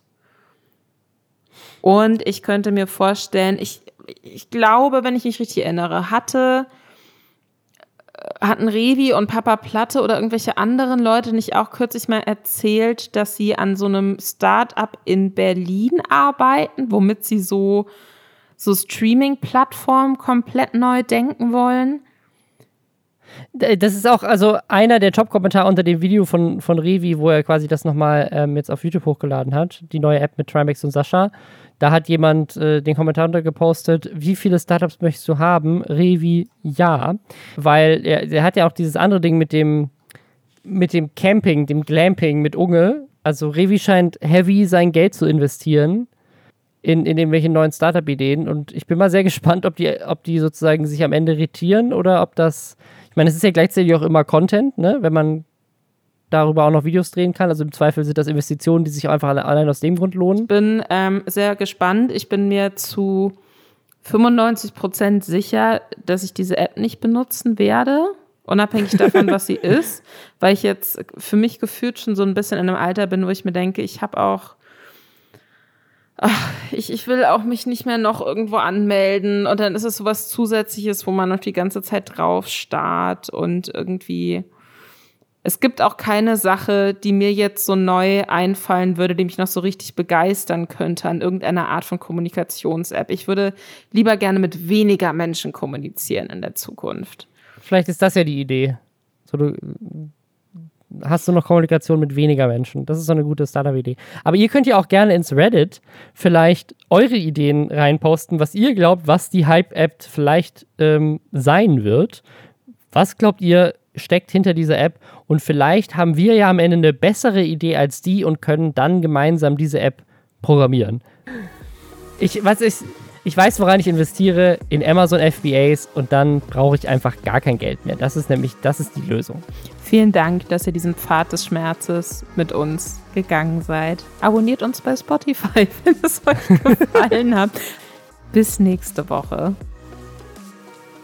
Und ich könnte mir vorstellen, ich, ich glaube, wenn ich mich richtig erinnere, hatte hatten Revi und Papa Platte oder irgendwelche anderen Leute nicht auch kürzlich mal erzählt, dass sie an so einem Start-up in Berlin arbeiten, womit sie so, so Streaming-Plattformen komplett neu denken wollen? Das ist auch also einer der Top-Kommentare unter dem Video von, von Revi, wo er quasi das nochmal ähm, jetzt auf YouTube hochgeladen hat, die neue App mit Trimax und Sascha. Da hat jemand äh, den Kommentar untergepostet, wie viele Startups möchtest du haben? Revi, ja. Weil er, er hat ja auch dieses andere Ding mit dem, mit dem Camping, dem Glamping mit Unge. Also Revi scheint heavy sein Geld zu investieren in, in irgendwelche neuen Startup-Ideen. Und ich bin mal sehr gespannt, ob die, ob die sozusagen sich am Ende retieren oder ob das. Ich meine, es ist ja gleichzeitig auch immer Content, ne? Wenn man darüber auch noch Videos drehen kann. Also im Zweifel sind das Investitionen, die sich einfach allein aus dem Grund lohnen. Ich bin ähm, sehr gespannt. Ich bin mir zu 95 Prozent sicher, dass ich diese App nicht benutzen werde. Unabhängig davon, was sie ist, weil ich jetzt für mich gefühlt schon so ein bisschen in einem Alter bin, wo ich mir denke, ich habe auch ach, ich, ich will auch mich nicht mehr noch irgendwo anmelden und dann ist es sowas Zusätzliches, wo man noch die ganze Zeit drauf starrt und irgendwie es gibt auch keine Sache, die mir jetzt so neu einfallen würde, die mich noch so richtig begeistern könnte an irgendeiner Art von Kommunikations-App. Ich würde lieber gerne mit weniger Menschen kommunizieren in der Zukunft. Vielleicht ist das ja die Idee. So, du hast du noch Kommunikation mit weniger Menschen. Das ist so eine gute Startup-Idee. Aber ihr könnt ja auch gerne ins Reddit vielleicht eure Ideen reinposten, was ihr glaubt, was die Hype-App vielleicht ähm, sein wird. Was glaubt ihr, steckt hinter dieser App? Und vielleicht haben wir ja am Ende eine bessere Idee als die und können dann gemeinsam diese App programmieren. Ich, was ich, ich weiß, woran ich investiere, in Amazon FBAs und dann brauche ich einfach gar kein Geld mehr. Das ist nämlich, das ist die Lösung. Vielen Dank, dass ihr diesen Pfad des Schmerzes mit uns gegangen seid. Abonniert uns bei Spotify, wenn es euch gefallen hat. Bis nächste Woche.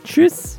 Tschüss.